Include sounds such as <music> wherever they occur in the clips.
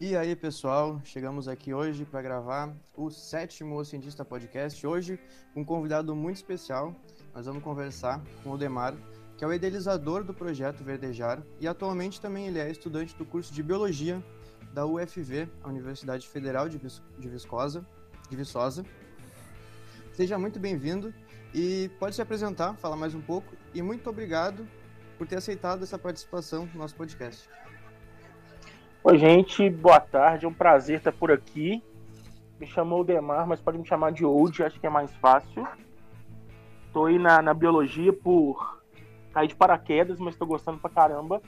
E aí, pessoal, chegamos aqui hoje para gravar o sétimo O Cientista Podcast. Hoje, com um convidado muito especial. Nós vamos conversar com o Demar, que é o idealizador do projeto Verdejar e atualmente também ele é estudante do curso de Biologia da UFV, a Universidade Federal de, Vis de Viscosa, de Viçosa. Seja muito bem-vindo e pode se apresentar, falar mais um pouco e muito obrigado por ter aceitado essa participação no nosso podcast. Oi, gente, boa tarde. É um prazer estar por aqui. Me chamou o Demar, mas pode me chamar de Old, acho que é mais fácil. Estou aí na, na biologia por cair de paraquedas, mas estou gostando pra caramba.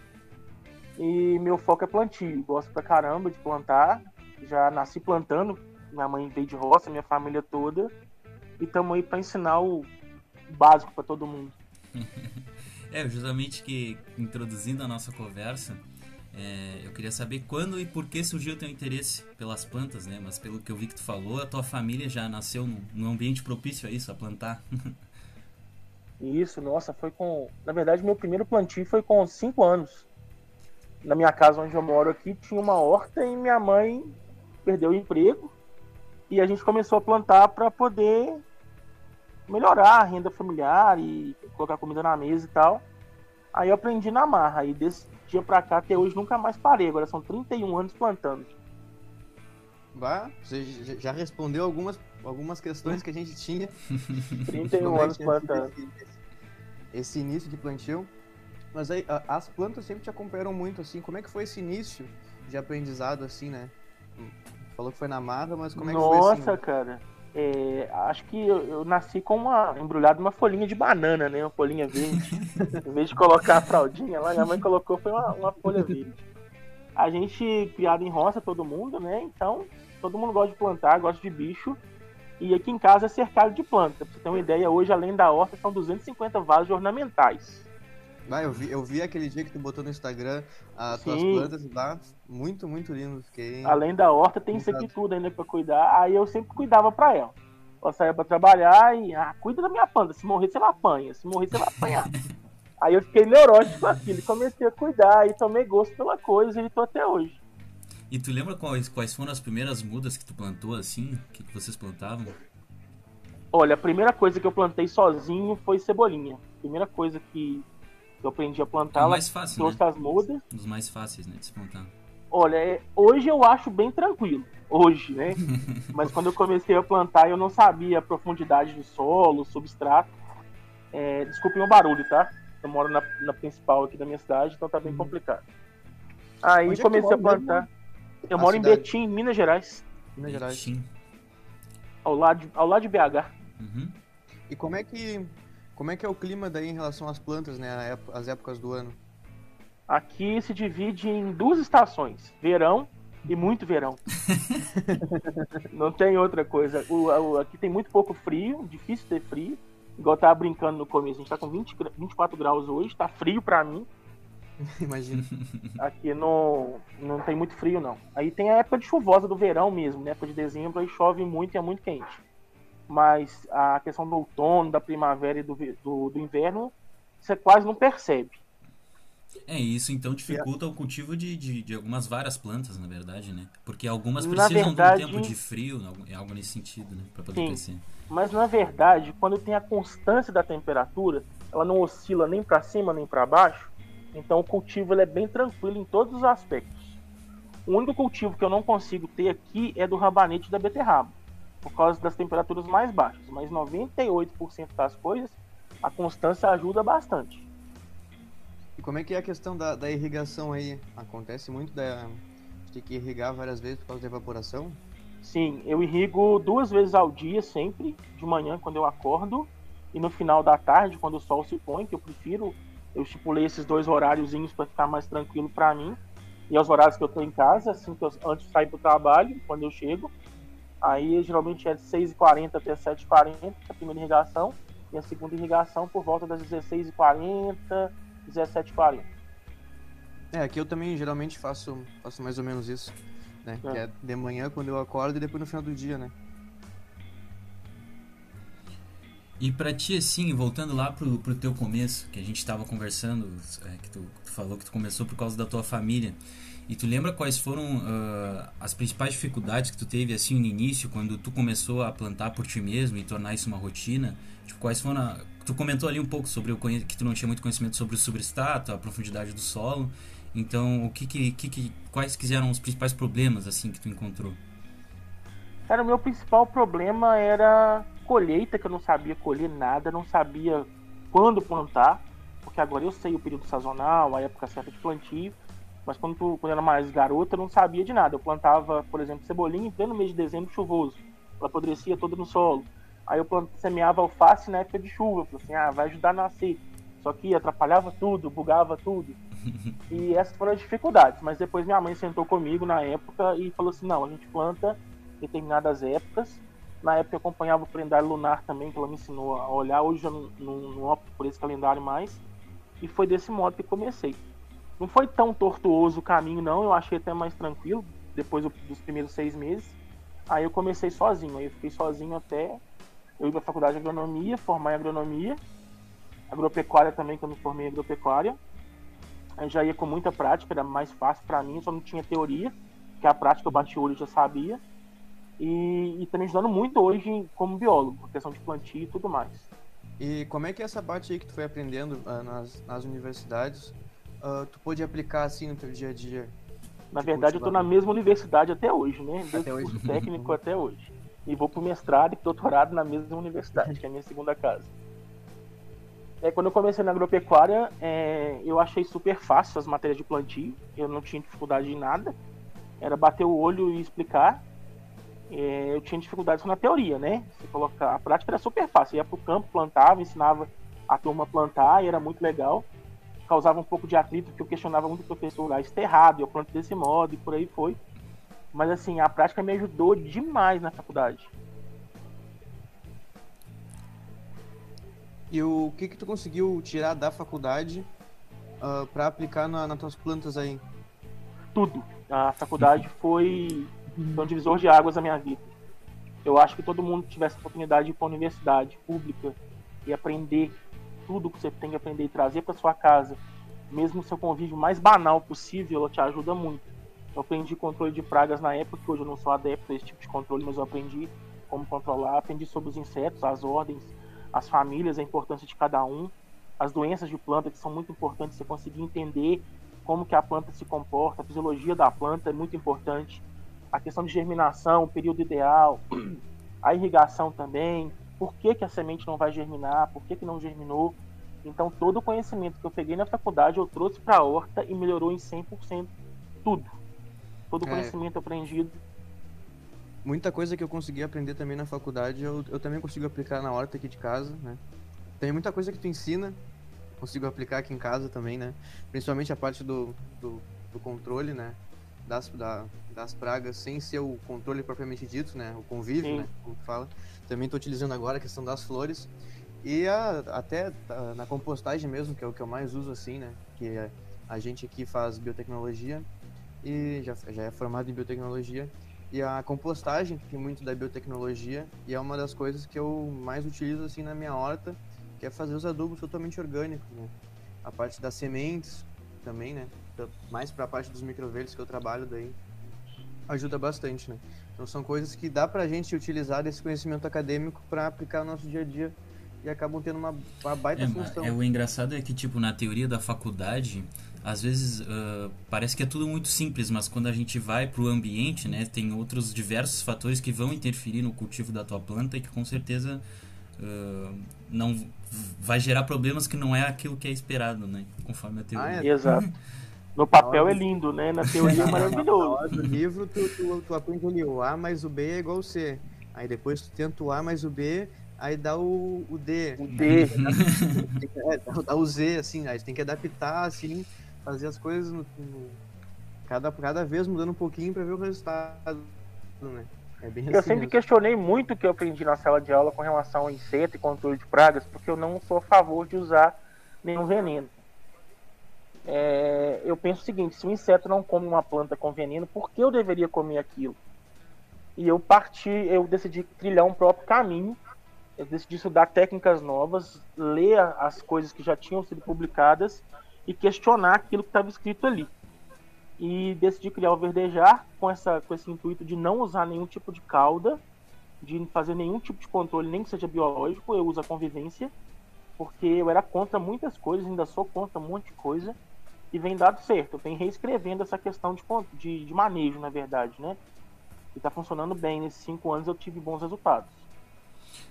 E meu foco é plantio. Gosto pra caramba de plantar. Já nasci plantando. Minha mãe veio de roça, minha família toda. E estamos aí para ensinar o básico para todo mundo. <laughs> é, justamente que introduzindo a nossa conversa, é, eu queria saber quando e por que surgiu o teu interesse pelas plantas, né? Mas pelo que eu vi que tu falou, a tua família já nasceu num, num ambiente propício a isso, a plantar. <laughs> isso, nossa, foi com. Na verdade, meu primeiro plantio foi com 5 anos. Na minha casa onde eu moro aqui tinha uma horta e minha mãe perdeu o emprego e a gente começou a plantar para poder melhorar a renda familiar e colocar comida na mesa e tal. Aí eu aprendi na marra. E desse dia pra cá até hoje nunca mais parei. Agora são 31 anos plantando. Bah, você já respondeu algumas, algumas questões que a gente tinha. <laughs> 31 anos plantando. Esse, esse, início de plantio. Mas aí, as plantas sempre te acompanharam muito, assim. Como é que foi esse início de aprendizado, assim, né? Falou que foi na marra, mas como é que Nossa, foi assim? Nossa, cara. É, acho que eu, eu, nasci com uma embrulhada uma folhinha de banana, né? Uma folhinha verde. <laughs> em vez de colocar a fraldinha lá, minha mãe colocou foi uma, uma folha verde. A gente criado em roça, todo mundo, né? Então, todo mundo gosta de plantar, gosta de bicho. E aqui em casa é cercado de planta. Pra você ter uma ideia, hoje, além da horta, são 250 vasos ornamentais. Ah, eu vi, eu vi aquele dia que tu botou no Instagram as tuas plantas lá, muito, muito lindo. Fiquei... Além da horta, tem isso aqui tudo ainda pra cuidar. Aí eu sempre cuidava pra ela. Ela saía pra trabalhar e, ah, cuida da minha planta. Se morrer, você ela apanha. Se morrer, você vai apanhar. <laughs> Aí eu fiquei neurótico com aquilo e comecei a cuidar e tomei gosto pela coisa e tô até hoje. E tu lembra quais, quais foram as primeiras mudas que tu plantou assim? O que, que vocês plantavam? Olha, a primeira coisa que eu plantei sozinho foi cebolinha. Primeira coisa que eu aprendi a plantar. É mais fácil, trouxe né? as mudas. Um dos mais fáceis, né, de se plantar. Olha, é, hoje eu acho bem tranquilo. Hoje, né? <laughs> Mas quando eu comecei a plantar, eu não sabia a profundidade do solo, substrato. É, desculpe o barulho, tá? Eu moro na, na, principal aqui da minha cidade, então tá bem uhum. complicado. Aí Onde comecei é a plantar. Eu a moro cidade? em Betim, Minas Gerais. Minas Gerais. Betim. Ao lado, de, ao lado de BH. Uhum. E como é que como é que é o clima daí em relação às plantas, né? As épocas do ano? Aqui se divide em duas estações: verão e muito verão. <laughs> Não tem outra coisa. O, o, aqui tem muito pouco frio, difícil ter frio. Igual eu tava brincando no começo, a gente tá com 20, 24 graus hoje, tá frio pra mim. <laughs> Imagina. Aqui não, não tem muito frio, não. Aí tem a época de chuvosa do verão mesmo, né? Época de dezembro, aí chove muito e é muito quente mas a questão do outono, da primavera e do, do, do inverno, você quase não percebe. É, isso então dificulta o cultivo de, de, de, algumas várias plantas, na verdade, né? Porque algumas precisam verdade, de um tempo de frio, é algo nesse sentido, né? Pra poder sim, crescer. Mas na verdade, quando tem a constância da temperatura, ela não oscila nem para cima nem para baixo, então o cultivo é bem tranquilo em todos os aspectos. O único cultivo que eu não consigo ter aqui é do rabanete da beterraba por causa das temperaturas mais baixas, mas 98% das coisas a constância ajuda bastante. E como é que é a questão da, da irrigação aí? Acontece muito da de ter que irrigar várias vezes por causa da evaporação? Sim, eu irrigo duas vezes ao dia sempre, de manhã quando eu acordo e no final da tarde quando o sol se põe, que eu prefiro, eu estipulei esses dois horáriozinhos para ficar mais tranquilo para mim. E aos horários que eu estou em casa, assim que eu, antes de sair para o trabalho, quando eu chego, Aí geralmente é de 6h40 até 7h40 a primeira irrigação e a segunda irrigação por volta das 16h40, 17h40. É, aqui eu também geralmente faço, faço mais ou menos isso, né? É. Que é de manhã quando eu acordo e depois no final do dia, né? E para ti, assim, voltando lá pro, pro teu começo, que a gente estava conversando, é, que tu, tu, falou que tu começou por causa da tua família, e tu lembra quais foram uh, as principais dificuldades que tu teve, assim, no início, quando tu começou a plantar por ti mesmo e tornar isso uma rotina? Tipo, quais foram... A... Tu comentou ali um pouco sobre o que tu não tinha muito conhecimento sobre o substrato, a profundidade do solo, então, o que, que, que quais quiseram os principais problemas, assim, que tu encontrou? Cara, o meu principal problema era colheita, que eu não sabia colher nada, não sabia quando plantar, porque agora eu sei o período sazonal, a época certa de plantio, mas quando, quando eu era mais garota eu não sabia de nada. Eu plantava, por exemplo, cebolinha em pleno mês de dezembro chuvoso, ela apodrecia toda no solo. Aí eu plantava, semeava alface na época de chuva, falei assim, ah, vai ajudar a nascer. Só que atrapalhava tudo, bugava tudo. <laughs> E essas foram as dificuldades. Mas depois minha mãe sentou comigo na época e falou assim: não, a gente planta determinadas épocas. Na época eu acompanhava o calendário lunar também, que ela me ensinou a olhar. Hoje eu não, não, não opto por esse calendário mais. E foi desse modo que comecei. Não foi tão tortuoso o caminho, não. Eu achei até mais tranquilo depois dos primeiros seis meses. Aí eu comecei sozinho. Aí eu fiquei sozinho até eu ir para a faculdade de agronomia, formar em agronomia. Agropecuária também, que eu me formei em agropecuária. Aí já ia com muita prática, era mais fácil para mim, só não tinha teoria, que a prática eu bati o olho já sabia. E, e também ajudando muito hoje como biólogo, questão de plantio e tudo mais. E como é que é essa parte aí que tu foi aprendendo uh, nas, nas universidades, uh, tu pôde aplicar assim no teu dia a dia? Na verdade, eu tô na mesma universidade até hoje, né? Desde até hoje. técnico até hoje. E vou pro mestrado e doutorado na mesma universidade, que é a minha segunda casa. É, quando eu comecei na agropecuária, é, eu achei super fácil as matérias de plantio. Eu não tinha dificuldade em nada. Era bater o olho e explicar. É, eu tinha dificuldade só na teoria, né? Você colocar, a prática era super fácil. Eu ia pro campo, plantava, ensinava a turma a plantar e era muito legal. Causava um pouco de atrito, porque eu questionava muito o professor lá, isso tá errado, eu planto desse modo e por aí foi. Mas assim, a prática me ajudou demais na faculdade. E o que que tu conseguiu tirar da faculdade uh, ah, para aplicar na, nas tuas plantas aí? Tudo. A faculdade foi, foi um divisor de águas na minha vida. Eu acho que todo mundo tivesse a oportunidade de ir para uma universidade pública e aprender tudo que você tem que aprender e trazer para sua casa, mesmo o seu convívio mais banal possível, ela te ajuda muito. Eu aprendi controle de pragas na época, que hoje eu não sou adepto a esse tipo de controle, mas eu aprendi como controlar, aprendi sobre os insetos, as ordens, as famílias, a importância de cada um, as doenças de planta que são muito importantes, você conseguir entender como que a planta se comporta, a fisiologia da planta é muito importante, a questão de germinação, o período ideal, <clears throat> a irrigação também, por que, que a semente não vai germinar, por que, que não germinou. Então, todo o conhecimento que eu peguei na faculdade eu trouxe para a horta e melhorou em 100% tudo. Todo o é. conhecimento aprendido muita coisa que eu consegui aprender também na faculdade, eu, eu também consigo aplicar na horta aqui de casa, né? Tem muita coisa que tu ensina, consigo aplicar aqui em casa também, né? Principalmente a parte do, do, do controle, né? Das, da, das pragas, sem ser o controle propriamente dito, né? O convívio, Sim. né? Como fala. Também estou utilizando agora a questão das flores. E a, até a, na compostagem mesmo, que é o que eu mais uso, assim, né? Que a, a gente aqui faz biotecnologia e já, já é formado em biotecnologia e a compostagem, que tem muito da biotecnologia, e é uma das coisas que eu mais utilizo assim na minha horta, que é fazer os adubos totalmente orgânicos, né? A parte das sementes também, né? Mais para a parte dos microverdes que eu trabalho daí ajuda bastante, né? Então são coisas que dá pra gente utilizar desse conhecimento acadêmico para aplicar no nosso dia a dia e acabam tendo uma, uma baita é, função. É, o engraçado é que, tipo, na teoria da faculdade, às vezes uh, parece que é tudo muito simples, mas quando a gente vai para o ambiente, né, tem outros diversos fatores que vão interferir no cultivo da tua planta e que com certeza uh, não vai gerar problemas que não é aquilo que é esperado, né, conforme a teoria. Ah, é. Exato. <laughs> No papel é lindo, né? Na teoria é <laughs> maravilhoso. No livro tu, tu, tu aprende ali o A mais o B é igual ao C. Aí depois tu tenta o A mais o B, aí dá o, o D. O D. <laughs> É, dá o Z, assim, aí tem que adaptar, assim, fazer as coisas no, no, cada, cada vez mudando um pouquinho para ver o resultado, né? É bem eu assim sempre mesmo. questionei muito o que eu aprendi na sala de aula com relação ao inseto e controle de pragas, porque eu não sou a favor de usar nenhum veneno. É, eu penso o seguinte: se o inseto não come uma planta com veneno, por que eu deveria comer aquilo? E eu parti, eu decidi trilhar um próprio caminho eu decidi estudar técnicas novas, ler as coisas que já tinham sido publicadas e questionar aquilo que estava escrito ali. E decidi criar o Verdejar com, essa, com esse intuito de não usar nenhum tipo de cauda, de fazer nenhum tipo de controle, nem que seja biológico, eu uso a convivência, porque eu era contra muitas coisas, ainda sou contra um monte de coisa, e vem dado certo. Eu venho reescrevendo essa questão de, de, de manejo, na verdade, né? E está funcionando bem. Nesses cinco anos eu tive bons resultados.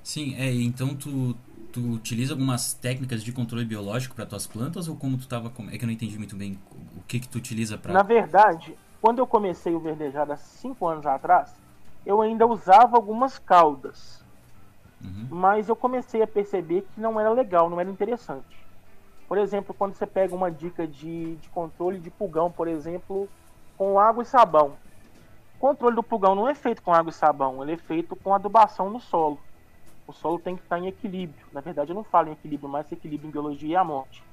Sim, é, então tu, tu utiliza algumas técnicas de controle biológico para tuas plantas ou como tu estava é que eu não entendi muito bem o que que tu utiliza para Na verdade, quando eu comecei o verdejado há cinco anos atrás, eu ainda usava algumas caudas. Uhum. Mas eu comecei a perceber que não era legal, não era interessante. Por exemplo, quando você pega uma dica de, de controle de pulgão, por exemplo, com água e sabão. O controle do pulgão não é feito com água e sabão, ele é feito com adubação no solo. O solo tem que estar em equilíbrio. Na verdade, eu não falo em equilíbrio, mas equilíbrio em biologia é a morte.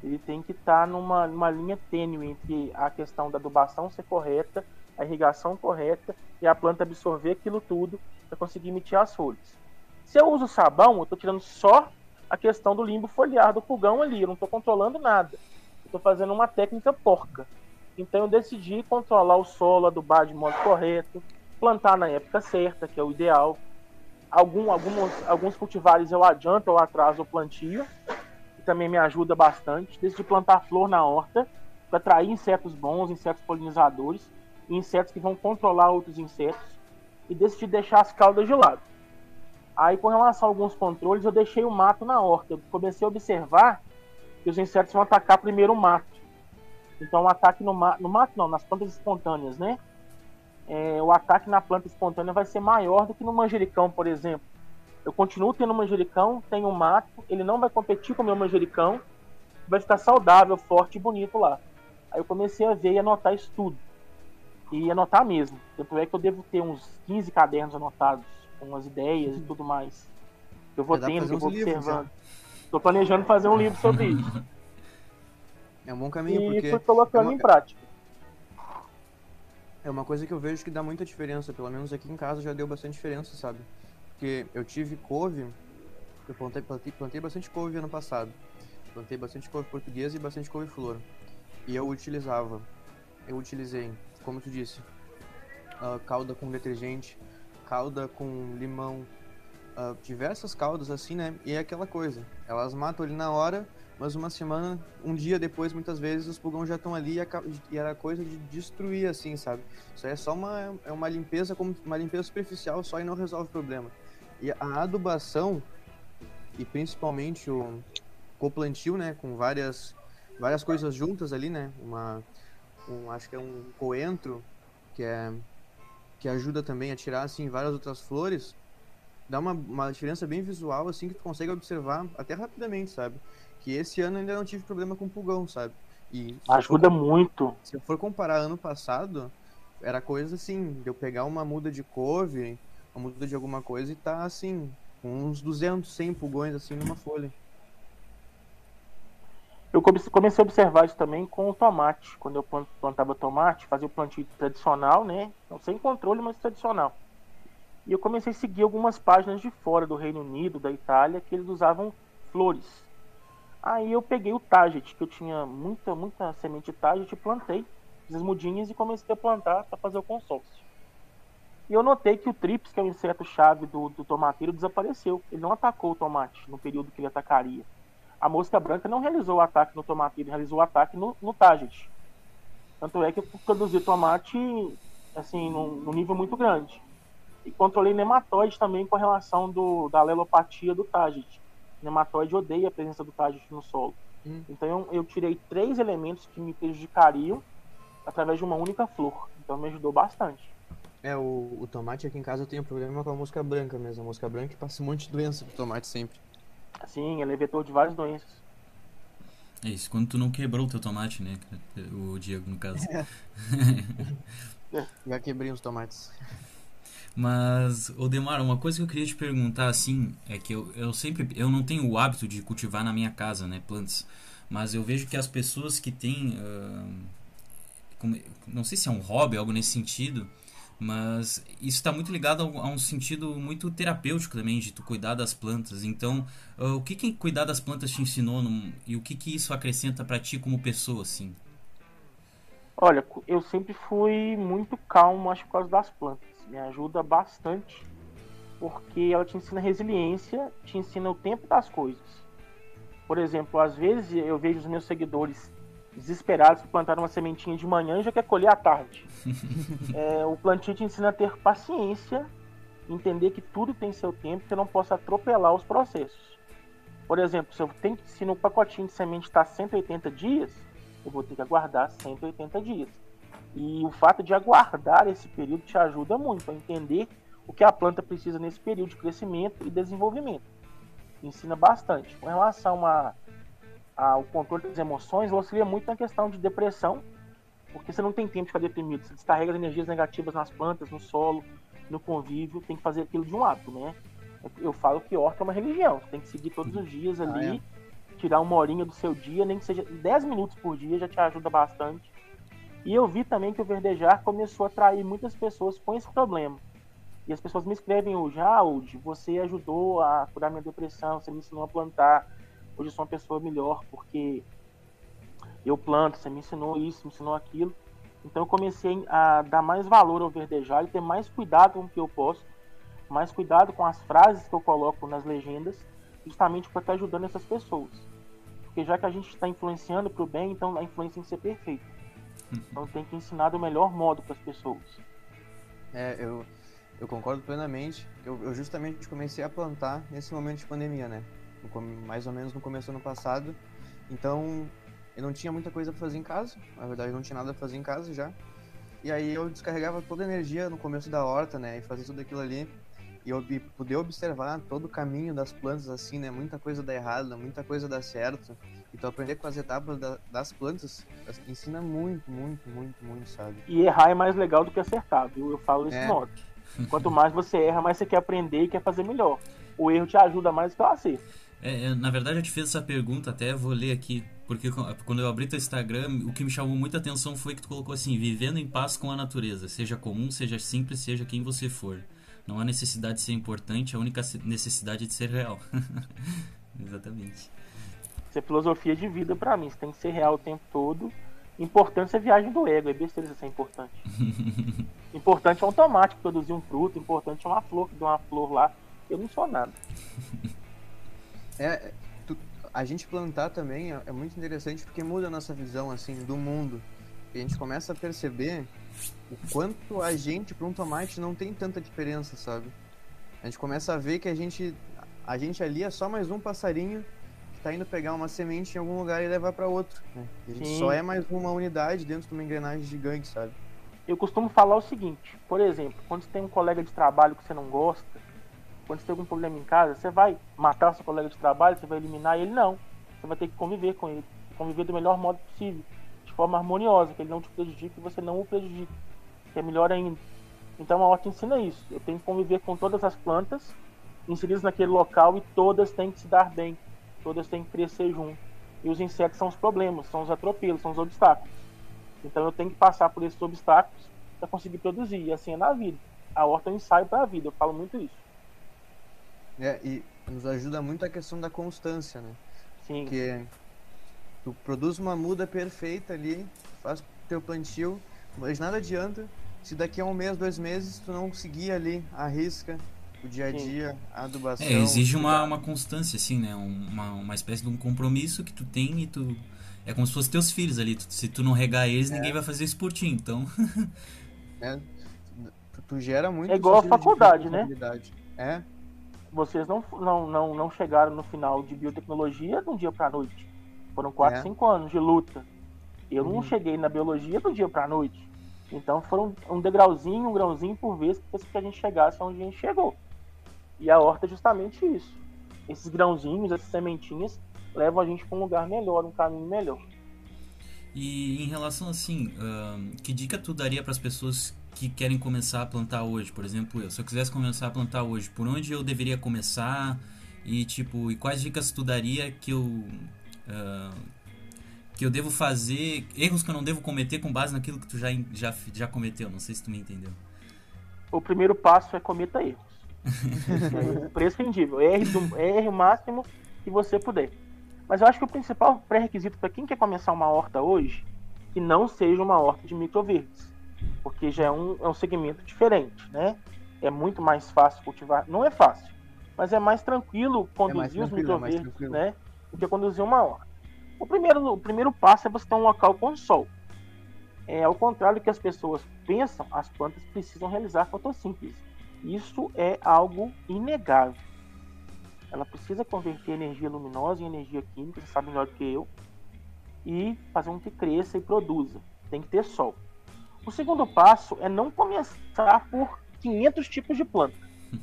Ele tem que estar numa, numa linha tênue entre a questão da adubação ser correta, a irrigação correta e a planta absorver aquilo tudo para conseguir emitir as folhas. Se eu uso sabão, eu estou tirando só a questão do limbo foliar do pulgão ali. Eu não estou controlando nada. Estou fazendo uma técnica porca. Então eu decidi controlar o solo, adubar de modo correto, plantar na época certa, que é o ideal. Algum, alguns, alguns cultivares eu adianto ou atraso o plantio, que também me ajuda bastante. Decidi plantar flor na horta para atrair insetos bons, insetos polinizadores, insetos que vão controlar outros insetos. E decidi deixar as caudas de lado. Aí, com relação a alguns controles, eu deixei o mato na horta. Eu comecei a observar que os insetos vão atacar primeiro o mato. Então, o ataque no, ma no mato, não, nas plantas espontâneas, né? É, o ataque na planta espontânea vai ser maior do que no manjericão, por exemplo. Eu continuo tendo manjericão, tenho um mato, ele não vai competir com o meu manjericão, vai ficar saudável, forte e bonito lá. Aí eu comecei a ver e anotar isso tudo. E anotar mesmo. Tanto é que eu devo ter uns 15 cadernos anotados com as ideias e tudo mais. Eu vou tendo, eu vou observando. Estou planejando fazer um livro sobre <laughs> isso. É um bom caminho, e porque... E fui colocando é uma... em prática. É uma coisa que eu vejo que dá muita diferença, pelo menos aqui em casa já deu bastante diferença, sabe? Porque eu tive couve, eu plantei, plantei, plantei bastante couve ano passado. Plantei bastante couve portuguesa e bastante couve flor. E eu utilizava, eu utilizei, como tu disse, uh, calda com detergente, calda com limão, uh, diversas caldas assim, né? E é aquela coisa, elas matam ali na hora, mas uma semana, um dia depois, muitas vezes os pulgões já estão ali e, era coisa de destruir assim, sabe? Isso é só uma, é uma limpeza como uma limpeza superficial só e não resolve o problema. E a adubação e principalmente o coplantio, né, com várias várias coisas juntas ali, né? Uma um, acho que é um coentro que é que ajuda também a tirar assim várias outras flores, dá uma, uma diferença bem visual assim que tu consegue observar até rapidamente, sabe? Que esse ano ainda não tive problema com pulgão, sabe? E ajuda for, muito. Se eu for comparar ano passado, era coisa assim, de eu pegar uma muda de couve, uma muda de alguma coisa e tá assim, uns 200, 100 pulgões assim numa folha. Eu comecei a observar isso também com o tomate. Quando eu plantava tomate, fazia o plantio tradicional, né? Não sem controle, mas tradicional. E eu comecei a seguir algumas páginas de fora do Reino Unido, da Itália, que eles usavam flores. Aí eu peguei o Target, que eu tinha muita, muita semente de Target, plantei, as mudinhas e comecei a plantar para fazer o consórcio. E eu notei que o Trips, que é o inseto-chave do, do tomateiro, desapareceu. Ele não atacou o tomate no período que ele atacaria a mosca branca não realizou o ataque no tomate, ele realizou o ataque no, no target. Tanto é que eu produzi tomate assim, num, num nível muito grande. E controlei nematóide também com relação do, da alelopatia do target. Nematóide odeia a presença do target no solo. Hum. Então eu, eu, tirei três elementos que me prejudicariam através de uma única flor. Então me ajudou bastante. É, o, o tomate aqui em casa eu tenho problema com a mosca branca mesmo. A mosca branca passa um monte de doença pro tomate sempre. Sim, ele é vetor de várias doenças. É isso, quando tu não quebrou o teu tomate, né? O Diego, no caso. É. <laughs> Já quebrei os tomates. Mas, Odemar, uma coisa que eu queria te perguntar, assim, é que eu, eu sempre, eu não tenho o hábito de cultivar na minha casa, né, plantas, mas eu vejo que as pessoas que têm, uh, como, não sei se é um hobby, algo nesse sentido, Mas isso está muito ligado a um sentido muito terapêutico também, de tu cuidar das plantas. Então, uh, o que, que cuidar das plantas te ensinou no, e o que, que isso acrescenta para ti como pessoa, assim? Olha, eu sempre fui muito calmo, acho, por causa das plantas. Me ajuda bastante, porque ela te ensina resiliência, te ensina o tempo das coisas. Por exemplo, às vezes eu vejo os meus seguidores desesperados que plantaram uma sementinha de manhã e já quer colher à tarde. <laughs> é, o plantio te ensina a ter paciência, entender que tudo tem seu tempo, que eu não posso atropelar os processos. Por exemplo, se eu tenho que, se no pacotinho de semente está 180 dias, eu vou ter que aguardar 180 dias. E o fato de aguardar esse período te ajuda muito a entender o que a planta precisa nesse período de crescimento e desenvolvimento. Ensina bastante. Com relação a o controle das emoções, auxilia muito na questão de depressão, porque você não tem tempo de ficar deprimido, você descarrega as energias negativas nas plantas, no solo, no convívio, tem que fazer aquilo de um hábito, né? Eu falo que horta é uma religião, você tem que seguir todos os dias ali, ah, é. tirar uma horinha do seu dia, nem que seja 10 minutos por dia, já te ajuda bastante. E eu vi também que o verdejar começou a atrair muitas pessoas com esse problema. E as pessoas me escrevem hoje, ah, Udi, você ajudou a curar minha depressão, você me ensinou a plantar, hoje eu sou uma pessoa melhor porque eu planto, você me ensinou isso, me ensinou aquilo. Então eu comecei a dar mais valor ao verdejar e ter mais cuidado com o que eu posto, mais cuidado com as frases que eu coloco nas legendas, justamente para estar ajudando essas pessoas. Porque já que a gente está influenciando para o bem, então a influência tem que ser perfeita. Então tem que ensinar do melhor modo para as pessoas. É, eu, eu concordo plenamente. Eu, eu justamente comecei a plantar nesse momento de pandemia, né? Mais ou menos no começo do ano passado. Então, eu não tinha muita coisa para fazer em casa, na verdade não tinha nada para fazer em casa já. E aí eu descarregava toda a energia no começo da horta, né, e fazia tudo aquilo ali. E eu poder observar todo o caminho das plantas assim, né, muita coisa dá errado, muita coisa dá certo. Então aprender com as etapas da, das plantas ensina muito, muito, muito, muito, sabe? E errar é mais legal do que acertar, viu? Eu falo desse é. modo. Quanto mais você erra, mais você quer aprender e quer fazer melhor. O erro te ajuda mais do que o acerto. É, na verdade, eu te fiz essa pergunta, até vou ler aqui, porque quando eu abri teu Instagram, o que me chamou muita atenção foi que tu colocou assim: vivendo em paz com a natureza, seja comum, seja simples, seja quem você for. Não há necessidade de ser importante, a única necessidade é de ser real. <laughs> Exatamente. Isso é filosofia de vida para mim, você tem que ser real o tempo todo. Importante é viagem do ego, é besteira ser importante. <laughs> importante é um tomate produzir um fruto, importante é uma flor que dá uma flor lá. Eu não sou nada. <laughs> É, tu, a gente plantar também é, é, muito interessante porque muda a nossa visão assim do mundo. E a gente começa a perceber o quanto a gente para um tomate não tem tanta diferença, sabe? A gente começa a ver que a gente a gente ali é só mais um passarinho que tá indo pegar uma semente em algum lugar e levar para outro. Né? A gente Sim. só é mais uma unidade dentro de uma engrenagem gigante, sabe? Eu costumo falar o seguinte, por exemplo, quando você tem um colega de trabalho que você não gosta, quando você tem algum problema em casa, você vai matar seu colega de trabalho, você vai eliminar ele? Não. Você vai ter que conviver com ele. Conviver do melhor modo possível, de forma harmoniosa, que ele não te prejudique e você não o prejudique. Que é melhor ainda. Então a horta ensina isso. Eu tenho que conviver com todas as plantas inseridas naquele local e todas têm que se dar bem. Todas têm que crescer junto. E os insetos são os problemas, são os atropelos, são os obstáculos. Então eu tenho que passar por esses obstáculos para conseguir produzir. E assim é na vida. A horta é um ensaio para a vida. Eu falo muito isso. É, e nos ajuda muito a questão da constância, né? Sim. Porque tu produz uma muda perfeita ali, faz teu plantio, mas nada adianta se daqui a um mês, dois meses, tu não seguir ali a risca, o dia a dia, a adubação. É, exige uma, uma constância, assim, né? Uma, uma espécie de um compromisso que tu tem e tu. É como se fossem teus filhos ali. se tu não regar eles, é. ninguém vai fazer isso por ti, então. <laughs> <laughs> é, tu, tu, gera muito. É igual a faculdade, né? É vocês não, não, não, não chegaram no final de biotecnologia de um dia para a noite. Foram 4, é. 5 anos de luta. Eu uhum. não cheguei na biologia do dia para a noite. Então foram um degrauzinho, um grãozinho por vez que a gente chegasse onde a gente chegou. E a horta é justamente isso. Esses grãozinhos, essas sementinhas, levam a gente para um lugar melhor, um caminho melhor. E em relação assim, uh, que dica tu daria para as pessoas que querem começar a plantar hoje, por exemplo, eu, se eu quisesse começar a plantar hoje, por onde eu deveria começar e tipo, e quais dicas tu daria que eu uh, que eu devo fazer, erros que eu não devo cometer com base naquilo que tu já já, já cometeu, não sei se tu me entendeu. o primeiro passo é cometa erros. <laughs> é imprescindível. Erre, do, erre o máximo que você puder. Mas eu acho que o principal pré-requisito para quem quer começar uma horta hoje, que não seja uma horta de microverdes. Porque já é um, é um segmento diferente, né? É muito mais fácil cultivar. Não é fácil, mas é mais tranquilo conduzir é mais os microverdes, é né? Do que conduzir uma horta. O primeiro, o primeiro passo é você ter um local com sol. É, ao contrário do que as pessoas pensam, as plantas precisam realizar fotossíntese. Isso é algo inegável. Ela precisa converter energia luminosa em energia química, você sabe melhor do que eu, e fazer com que cresça e produza. Tem que ter sol. O segundo passo é não começar por 500 tipos de planta. <laughs>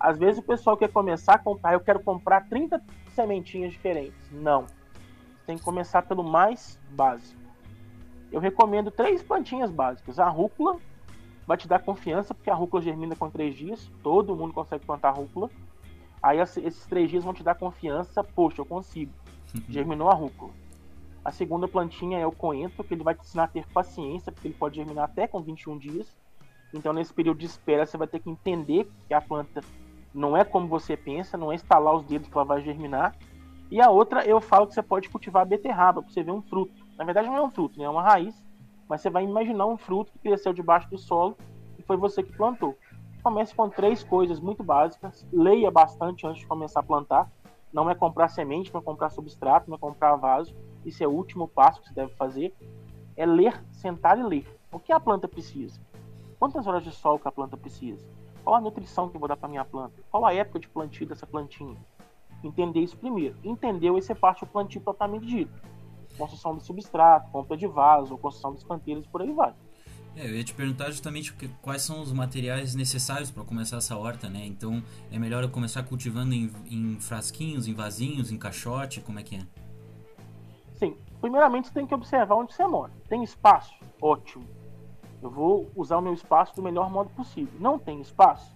Às vezes o pessoal quer começar a comprar, eu quero comprar 30 sementinhas diferentes. Não. Tem que começar pelo mais básico. Eu recomendo três plantinhas básicas. A rúcula vai te dar confiança, porque a rúcula germina com três dias. Todo mundo consegue plantar rúcula. Aí esses três dias vão te dar confiança. Poxa, eu consigo. <laughs> Germinou a rúcula. A segunda plantinha é o coentro, que ele vai te ensinar a ter paciência, porque ele pode germinar até com 21 dias. Então, nesse período de espera, você vai ter que entender que a planta não é como você pensa, não é instalar os dedos que ela vai germinar. E a outra, eu falo que você pode cultivar a beterraba, para você ver um fruto. Na verdade, não é um fruto, né? é uma raiz. Mas você vai imaginar um fruto que cresceu debaixo do solo e foi você que plantou. Comece com três coisas muito básicas. Leia bastante antes de começar a plantar. Não é comprar semente, não é comprar substrato, não é comprar vaso. Isso é o último passo que você deve fazer. É ler, sentar e ler. O que a planta precisa? Quantas horas de sol que a planta precisa? Qual a nutrição que eu vou dar para minha planta? Qual a época de plantio dessa plantinha? Entender isso primeiro. Entendeu? Esse é parte do plantio totalmente dito. Construção de substrato, compra de vaso, construção dos canteiros, por aí vai. É, eu ia te perguntar justamente quais são os materiais necessários para começar essa horta, né? Então é melhor eu começar cultivando em, em, frasquinhos, em vasinhos, em caixote, como é que é? Sim, primeiramente você tem que observar onde você mora. Tem espaço? Ótimo. Eu vou usar o meu espaço do melhor modo possível. Não tem espaço?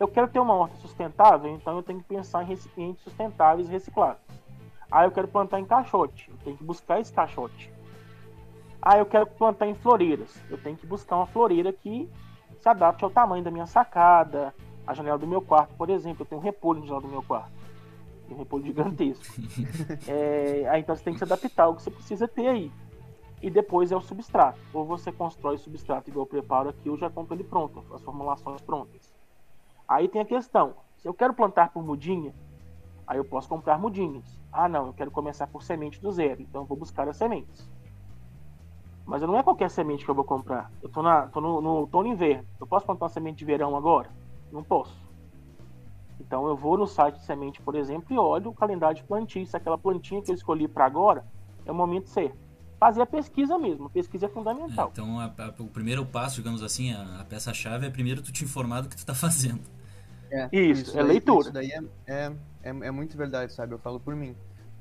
Eu quero ter uma horta sustentável, então eu tenho que pensar em recipientes sustentáveis e recicláveis. Ah, eu quero plantar em caixote. Eu tenho que buscar esse caixote. Ah, eu quero plantar em floreiras. Eu tenho que buscar uma floreira que se adapte ao tamanho da minha sacada, a janela do meu quarto, por exemplo. Eu tenho um repolho na janela do meu quarto. Um repolho gigantesco. é, aí então você tem que se adaptar ao que você precisa ter aí. E depois é o substrato. Ou você constrói o substrato igual eu preparo aqui, ou já compro ele pronto, as formulações prontas. Aí tem a questão: se eu quero plantar por mudinha, aí eu posso comprar mudinhas. Ah, não, eu quero começar por semente do zero, então eu vou buscar as sementes. Mas não é qualquer semente que eu vou comprar. Eu tô, na, tô no, no outono e inverno. Eu posso plantar uma semente de verão agora? Não posso. Então eu vou no site de semente, por exemplo, e olho o calendário de plantio. Se aquela plantinha que eu escolhi para agora é o momento certo. Fazer a pesquisa mesmo. A pesquisa é fundamental. É, então a, a, o primeiro passo, digamos assim, a, a peça-chave é primeiro tu te informar do que tu tá <laughs> fazendo. É, isso, isso, é daí, leitura. Isso daí é, é, é, é muito verdade, sabe? Eu falo por mim.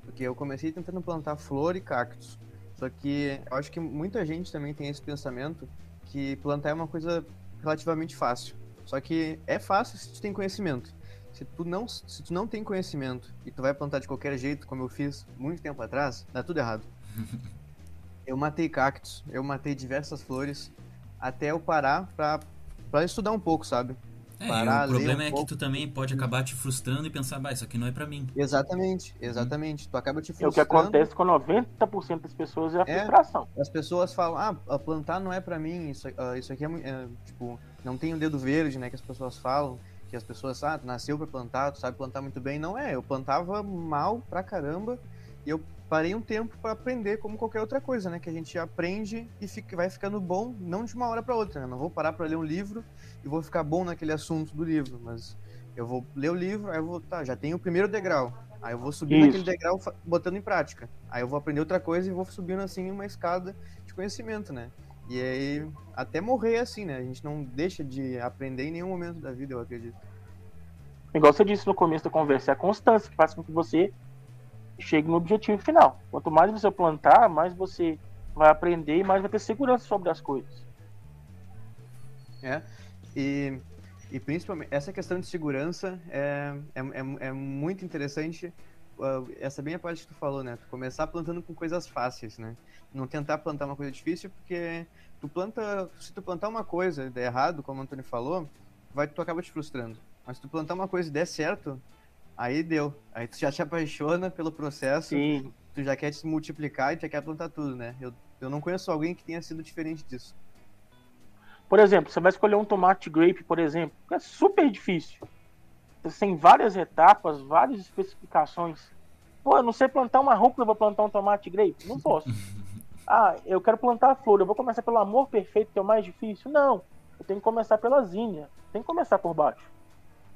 Porque eu comecei tentando plantar flor e cactos. Só que eu acho que muita gente também tem esse pensamento que plantar é uma coisa relativamente fácil. Só que é fácil se tu tem conhecimento. Se tu não, se tu não tem conhecimento e tu vai plantar de qualquer jeito, como eu fiz muito tempo atrás, dá tudo errado. <laughs> eu matei cactos, eu matei diversas flores, até eu parar pra, pra estudar um pouco, sabe? É, parar, o problema um é pouco. que tu também pode acabar te frustrando e pensar, bah, isso aqui não é para mim. Exatamente, exatamente. Tu acaba te frustrando. É o que acontece com 90% das pessoas é a é, frustração. As pessoas falam, ah, plantar não é para mim, isso, uh, isso aqui é, é, tipo, não tem o um dedo verde, né, que as pessoas falam. Que as pessoas, ah, nasceu pra plantar, tu sabe plantar muito bem. Não é, eu plantava mal pra caramba e eu parei um tempo para aprender como qualquer outra coisa, né? Que a gente aprende e fica, vai ficando bom, não de uma hora para outra. Né? Não vou parar para ler um livro e vou ficar bom naquele assunto do livro, mas eu vou ler o livro, aí eu vou, tá, já tenho o primeiro degrau. Aí eu vou subir Isso. naquele degrau botando em prática. Aí eu vou aprender outra coisa e vou subindo assim uma escada de conhecimento, né? E aí até morrer assim, né? A gente não deixa de aprender em nenhum momento da vida, eu acredito. Igual você disse no começo da conversa, é a constância que faz com que você chegue no objetivo final. Quanto mais você plantar, mais você vai aprender e mais vai ter segurança sobre as coisas. É, e, e principalmente essa questão de segurança é, é, é, é muito interessante essa é bem a parte que tu falou, né? Tu começar plantando com coisas fáceis, né? Não tentar plantar uma coisa difícil, porque tu planta. Se tu plantar uma coisa e der errado, como o Antônio falou, vai, tu acaba te frustrando. Mas se tu plantar uma coisa e der certo, aí deu. Aí tu já te apaixona pelo processo. Sim. Tu já quer te multiplicar e já quer plantar tudo, né? Eu, eu não conheço alguém que tenha sido diferente disso. Por exemplo, você vai escolher um tomate grape, por exemplo, é super difícil. Tem várias etapas, várias especificações. Pô, eu não sei plantar uma rúcula, vou plantar um tomate grape? Não posso. <laughs> Ah, eu quero plantar a flor, eu vou começar pelo amor perfeito, que é o mais difícil? Não. Eu tenho que começar pela zinha. Tem que começar por baixo.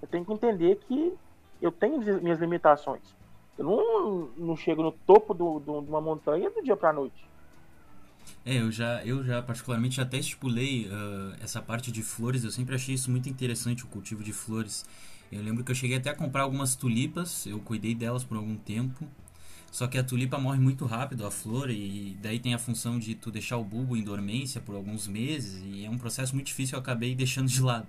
Eu tenho que entender que eu tenho minhas limitações. Eu não, não chego no topo do, do, de uma montanha do dia para noite. É, eu já, eu já particularmente até estipulei uh, essa parte de flores. Eu sempre achei isso muito interessante, o cultivo de flores. Eu lembro que eu cheguei até a comprar algumas tulipas, eu cuidei delas por algum tempo. Só que a tulipa morre muito rápido, a flor, e daí tem a função de tu deixar o bulbo em dormência por alguns meses, e é um processo muito difícil, eu acabei <laughs> deixando de lado.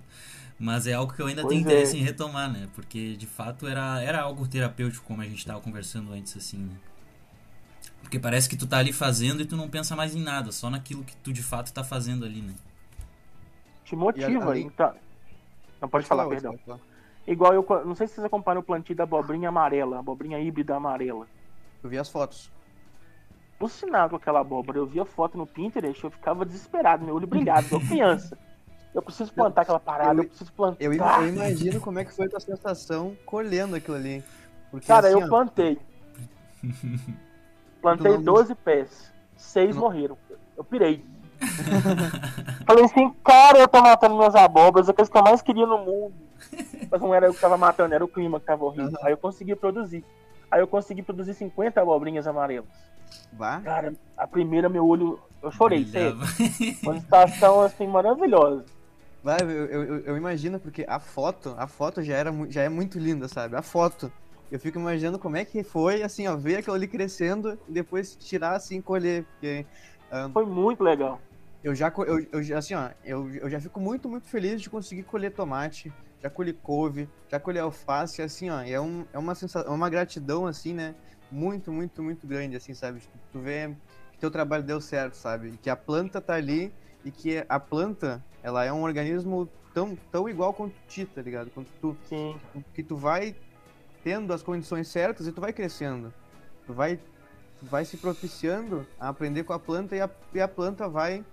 Mas é algo que eu ainda pois tenho é. interesse em retomar, né? Porque de fato era, era algo terapêutico, como a gente estava conversando antes, assim, né? Porque parece que tu tá ali fazendo e tu não pensa mais em nada, só naquilo que tu de fato tá fazendo ali, né? Te motiva, ali... então. Não pode falar, perdão. Igual eu, não sei se vocês acompanham o plantio da abobrinha amarela, abobrinha híbrida amarela. Eu vi as fotos. Alucinado com aquela abóbora. Eu via foto no Pinterest, eu ficava desesperado, meu olho brilhava, igual criança. Eu preciso plantar aquela parada, eu, eu preciso plantar. Eu, eu, imagino como é que foi a tua sensação colhendo aquilo ali. Porque, Cara, assim, eu plantei. <laughs> Plantei não... 12 pés. Seis não... morreram. Eu pirei. <laughs> Falei assim, cara, eu tô matando minhas abóboras, é a coisa que eu mais queria no mundo. Mas não era eu que tava matando, era o clima que tava horrível. Uhum. Aí eu consegui produzir. Aí eu consegui produzir 50 abobrinhas amarelas. Vá? Cara, a primeira meu olho. Eu chorei, sério. <laughs> Uma estação assim maravilhosa. Vai, eu, eu, eu, imagino, porque a foto, a foto já, era, já é muito linda, sabe? A foto. Eu fico imaginando como é que foi, assim, ó, ver aquilo ali crescendo e depois tirar, assim, colher. Porque, um, foi muito legal. Eu já, eu, eu, assim, ó, eu, eu já fico muito, muito feliz de conseguir colher tomate, já colhi couve, já colhi alface, assim, ó, é, um, é uma sensação, é uma gratidão, assim, né, muito, muito, muito grande, assim, sabe? Tipo, tu vê que teu trabalho deu certo, sabe? Que a planta tá ali e que a planta, ela é um organismo tão, tão igual quanto ti, tá ligado? Quanto tu, Sim. que tu vai tendo as condições certas e tu vai crescendo. Tu vai, tu vai se propiciando a aprender com a planta e a, e a planta vai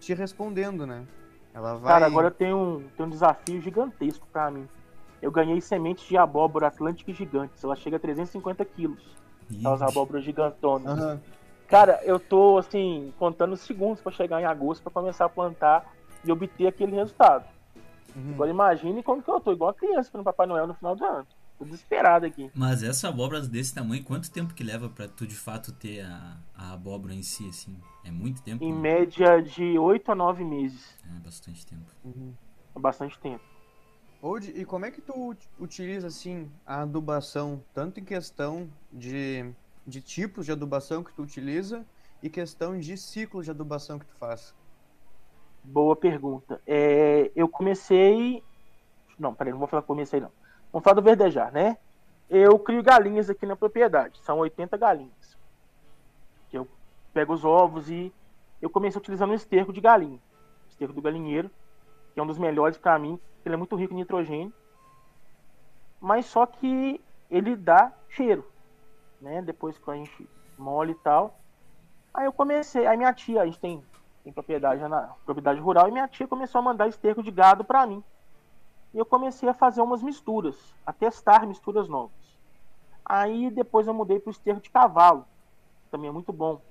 te respondendo, né? Ela vai... Cara, agora tem um, tem um desafio gigantesco para mim. Eu ganhei sementes de abóbora atlântica gigantes. Ela chega a 350 quilos. Aquelas abóboras gigantonas. Uhum. Cara, eu tô, assim, contando segundos para chegar em agosto para começar a plantar e obter aquele resultado. Uhum. Agora imagine como que eu tô, igual a criança no Papai Noel no final do ano. Tô desesperado aqui. Mas essa abóbora desse tamanho, quanto tempo que leva para tu de fato ter a, a abóbora em si, assim? É muito tempo? Em né? média de 8 a 9 meses. É bastante tempo. Uhum. É bastante tempo. Old, e como é que tu utiliza, assim, a adubação, tanto em questão de, de tipos de adubação que tu utiliza e questão de ciclos de adubação que tu faz? Boa pergunta. É, eu comecei... Não, peraí, não vou falar que comecei, não Vamos falar do verdejar, né? Eu crio galinhas aqui na propriedade. São 80 galinhas. Eu pego os ovos e eu comecei utilizando um esterco de galinha. Esterco do galinheiro, que é um dos melhores para mim. Ele é muito rico em nitrogênio. Mas só que ele dá cheiro, né? Depois que a gente molha e tal. Aí eu comecei, aí minha tia, a gente tem, tem propriedade na propriedade rural, e minha tia começou a mandar esterco de gado para mim. E eu comecei a fazer umas misturas, a testar misturas novas. Aí depois eu mudei para o esterco de cavalo, também é muito bom.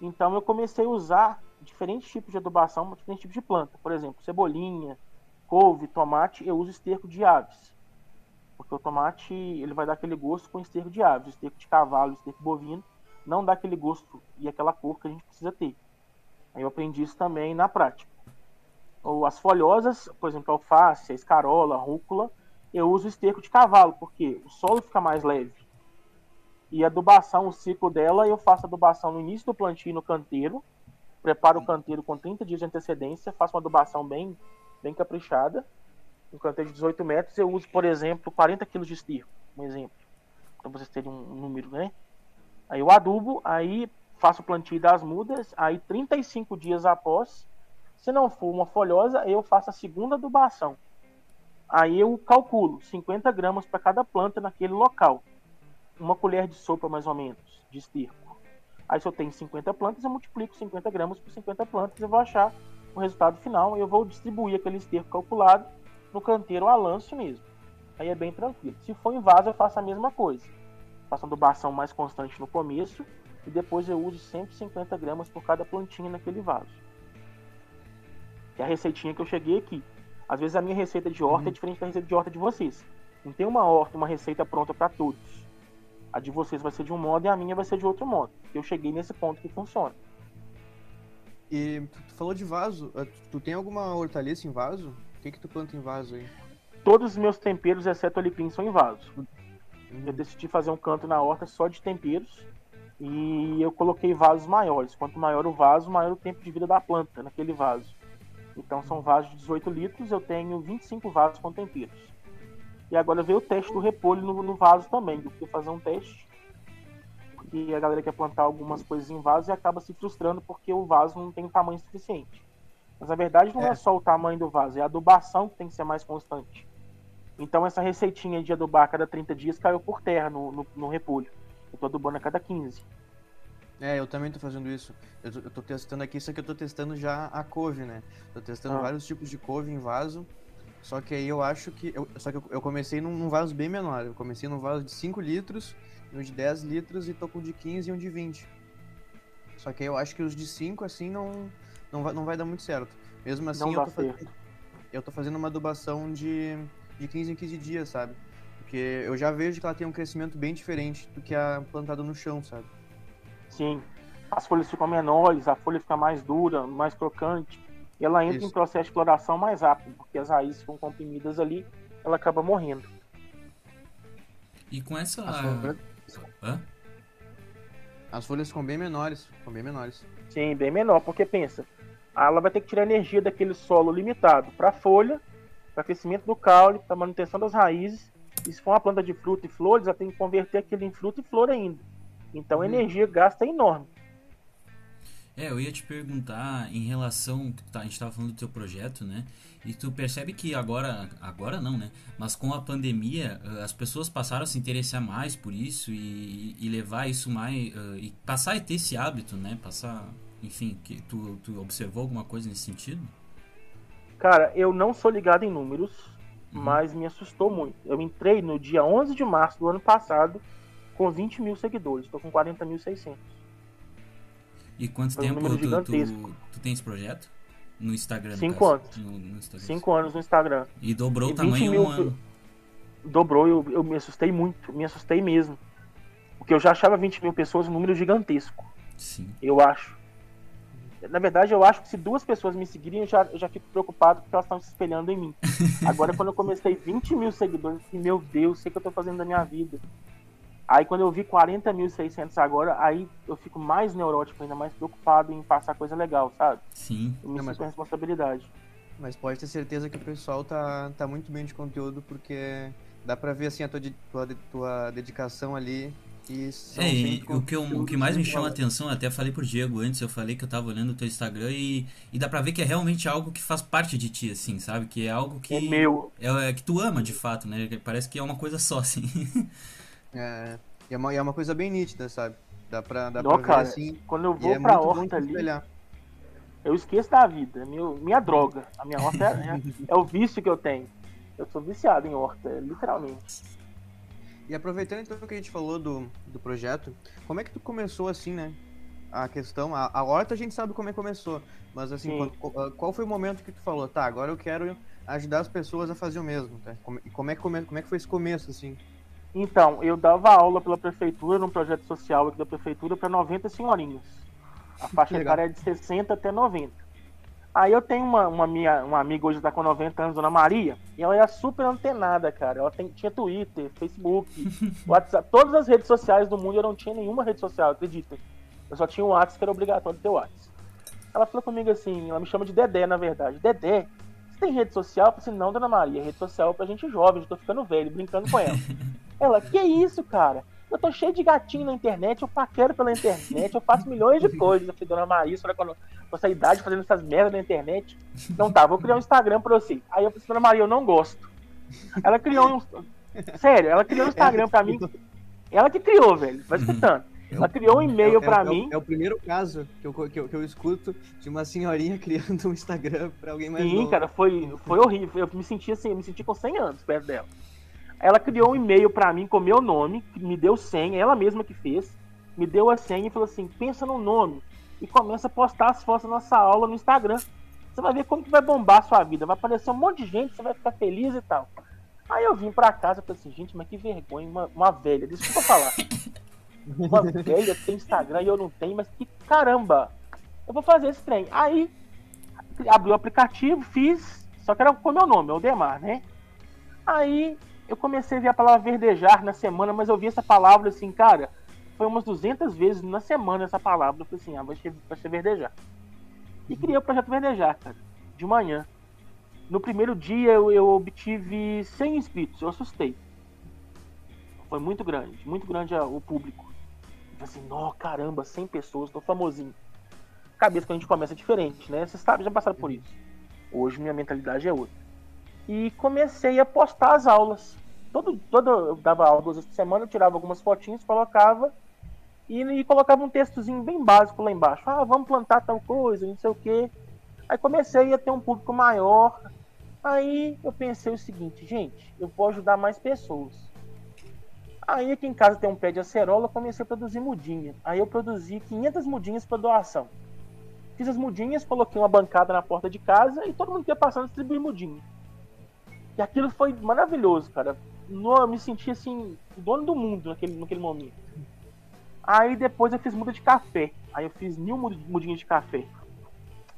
Então eu comecei a usar diferentes tipos de adubação, diferentes tipos de planta. Por exemplo, cebolinha, couve, tomate, eu uso esterco de aves. Porque o tomate ele vai dar aquele gosto com esterco de aves. Esterco de cavalo, esterco bovino, não dá aquele gosto e aquela cor que a gente precisa ter. Aí eu aprendi isso também na prática ou as folhosas, por exemplo, alface, escarola, rúcula, eu uso esterco de cavalo, porque o solo fica mais leve. E a adubação, o ciclo dela, eu faço adubação no início do plantio no canteiro, preparo o canteiro com 30 dias de antecedência, faço uma adubação bem, bem caprichada. Um canteiro de 18 metros, eu uso, por exemplo, 40 kg de esterco, um exemplo. Pra vocês terem um número, né? Aí eu adubo, aí faço o plantio das mudas, aí 35 dias após, se não for uma folhosa, eu faço a segunda adubação. Aí eu calculo 50 gramas para cada planta naquele local. Uma colher de sopa, mais ou menos, de esterco. Aí se eu tenho 50 plantas, eu multiplico 50 gramas por 50 plantas e vou achar o resultado final. Eu vou distribuir aquele esterco calculado no canteiro a lance mesmo. Aí é bem tranquilo. Se for em vaso, eu faço a mesma coisa. Faço adubação mais constante no começo e depois eu uso 150 gramas por cada plantinha naquele vaso. É a receitinha que eu cheguei aqui. Às vezes a minha receita de horta é uhum. é diferente da receita de horta de vocês. Não tem uma horta, uma receita pronta para todos. A de vocês vai ser de um modo e a minha vai ser de outro modo. Eu cheguei nesse ponto que funciona. E tu falou de vaso. Eh, tu tem alguma hortaliça em vaso? O que que tu planta em vaso aí? Todos os meus temperos, exceto o alecrim, são em vaso. Uhum. Eu decidi fazer um canto na horta só de temperos. E eu coloquei vasos maiores. Quanto maior o vaso, maior o tempo de vida da planta naquele vaso. Então são vasos de 18 litros, eu tenho 25 vasos com temperos. E agora veio o teste do repolho no, no vaso também. Eu fui fazer um teste. Porque a galera quer plantar algumas coisas em vaso e acaba se frustrando porque o vaso não tem tamanho suficiente. Mas a verdade não é. é só o tamanho do vaso, é a adubação que tem que ser mais constante. Então essa receitinha de adubar a cada 30 dias caiu por terra no, no, no repolho. Eu tô adubando a cada 15. É, eu também tô fazendo isso. Eu tô, eu tô testando aqui, só que eu tô testando já a couve, né? Tô testando ah. vários tipos de couve em vaso. Só que aí eu acho que. Eu, só que eu, eu comecei num, num, vaso bem menor. Eu comecei num vaso de 5 litros, um de 10 litros e tô com um de 15 e um de 20. Só que aí eu acho que os de 5, assim, não, não, vai, não vai dar muito certo. Mesmo assim, eu tô, fazendo, eu tô fazendo uma adubação de, de 15 em 15 dias, sabe? Porque eu já vejo que ela tem um crescimento bem diferente do que a plantada no chão, sabe? Sim. As folhas ficam menores, a folha fica mais dura, mais crocante. E ela entra Isso. em processo de floração mais rápido, porque as raízes ficam comprimidas ali, ela acaba morrendo. E com essa. As folhas, Hã? As folhas ficam bem menores. Ficam bem menores. Sim, bem menor, porque pensa, ela vai ter que tirar energia daquele solo limitado para a folha, para crescimento do caule, para manutenção das raízes. E se for uma planta de fruta e flores, ela tem que converter aquilo em fruta e flor ainda. Então a uhum. energia gasta é enorme. É, eu ia te perguntar em relação. Tá, a gente estava falando do teu projeto, né? E tu percebe que agora. Agora não, né? Mas com a pandemia, eh, as pessoas passaram a se interessar mais por isso e, e levar isso mais. Uh, e passar a ter esse hábito, né? Passar. Enfim, que tu, tu observou alguma coisa nesse sentido? Cara, eu não sou ligado em números, uhum. mas me assustou muito. Eu entrei no dia 11 de março do ano passado com 20 mil seguidores. Estou com 40.600. E quanto Foi tempo um tu, tu, tu, tem esse projeto? No Instagram, Cinco anos. No, no Instagram. Cinco anos no Instagram. E dobrou e o tamanho em um ano. Dobrou, eu, eu me assustei muito, me assustei mesmo. Porque eu já achava 20 mil pessoas um número gigantesco. Sim. Eu acho. Na verdade, eu acho que se duas pessoas me seguirem, eu já, eu já fico preocupado porque elas estão se espelhando em mim. <laughs> Agora, quando eu comecei 20 mil seguidores, meu Deus, sei o que eu estou fazendo da minha vida. Aí quando eu vi 40.600 agora, aí eu fico mais neurótico, ainda mais preocupado em passar coisa legal, sabe? Sim. Eu me Não, mas... com responsabilidade. Mas pode ter certeza que o pessoal tá, tá muito bem de conteúdo, porque dá pra ver assim a tua, tua, tua dedicação ali. E é, e o que, eu, o que mais me chama a atenção, até falei pro Diego antes, eu falei que eu tava olhando o teu Instagram e, e dá pra ver que é realmente algo que faz parte de ti, assim, sabe? Que é algo que. É meu. É, é que tu ama de fato, né? Parece que é uma coisa só, assim. <laughs> É, e é uma, é uma coisa bem nítida, sabe? Dá pra, dá Não, pra cara, ver assim. Quando eu vou é pra horta ali, eu esqueço da vida. É meu, minha droga. A minha horta é, é, é, o vício que eu tenho. Eu sou viciado em horta, literalmente. E aproveitando então que a gente falou do, do projeto, como é que tu começou assim, né? A questão, a, a horta a gente sabe como é que começou, mas assim, qual, ah, qual, foi o momento que tu falou, tá, agora eu quero ajudar as pessoas a fazer o mesmo, tá? Como, como, é, é, como é que foi esse começo, assim? Então, eu dava aula pela prefeitura, num projeto social aqui da prefeitura, para 90 senhorinhas. A <laughs> faixa etária é de 60 até 90. Aí eu tenho uma, uma, minha, uma amiga hoje está com 90 anos, Dona Maria, e ela é super antenada, cara. Ela tem, tinha Twitter, Facebook, <laughs> WhatsApp, todas as redes sociais do mundo, eu não tinha nenhuma rede social, acredita. Eu só tinha o WhatsApp, que era obrigatório ter o WhatsApp. Ela falou comigo assim, ela me chama de Dedé, na verdade. Dedé, você tem rede social? Eu falei assim, não, Dona Maria, rede social é pra gente jovem, eu tô ficando velho, brincando com ela. <laughs> Ela, que isso, cara? Eu tô cheio de gatinho na internet, eu paquero pela internet, eu faço milhões de coisas. Eu falei, dona Maria, quando com essa idade fazendo essas merdas na internet. Então tá, vou criar um Instagram pra você. Aí eu falei, dona Maria, eu não gosto. Ela criou um. <laughs> Sério, ela criou um Instagram pra mim. Ela que criou, velho. Vai escutando. Ela criou um e-mail é, pra é, mim. É o primeiro caso que eu, que, eu, que eu escuto de uma senhorinha <laughs> criando um Instagram pra alguém mais Sim, novo. cara, foi, foi horrível. Eu me senti assim, eu me senti com 100 anos perto dela. Ela criou um e-mail para mim com meu nome, me deu senha, ela mesma que fez, me deu a senha e falou assim: pensa no nome e começa a postar as fotos da nossa aula no Instagram. Você vai ver como que vai bombar a sua vida, vai aparecer um monte de gente, você vai ficar feliz e tal. Aí eu vim pra casa e falei assim, gente, mas que vergonha, uma, uma velha, desculpa falar. <laughs> Uma velha tem Instagram e eu não tenho, mas que caramba, eu vou fazer esse trem. Aí abri o aplicativo, fiz, só que era com meu nome, é o Demar, né? Aí eu comecei a ver a palavra verdejar na semana, mas eu vi essa palavra assim, cara, foi umas 200 vezes na semana essa palavra. Eu falei assim, ah, vai ser, vai ser verdejar. E criei o projeto Verdejar, cara, de manhã. No primeiro dia eu, eu obtive 100 inscritos, eu assustei. Foi muito grande, muito grande o público. Eu falei assim, nó, caramba, 100 pessoas, tô famosinho. Cabeça que a gente começa diferente, né? Vocês sabem, já passaram por isso. Hoje minha mentalidade é outra. E comecei a postar as aulas todo, todo eu dava aula duas vezes por semana, eu tirava algumas fotinhas, colocava e, e, colocava um textozinho bem básico lá embaixo. Ah, vamos plantar tal coisa, não sei o quê. Aí comecei a ter um público maior. Aí eu pensei o seguinte, gente, eu vou ajudar mais pessoas. Aí aqui em casa tem um pé de acerola, eu comecei a produzir mudinha. Aí eu produzi 500 mudinhas para doação. Fiz as mudinhas, coloquei uma bancada na porta de casa e todo mundo ia passando distribuir mudinha. E aquilo foi maravilhoso, cara no, eu me senti assim, dono do mundo naquele, naquele momento. Aí depois eu fiz muda de café. Aí eu fiz mil mudinhas de café.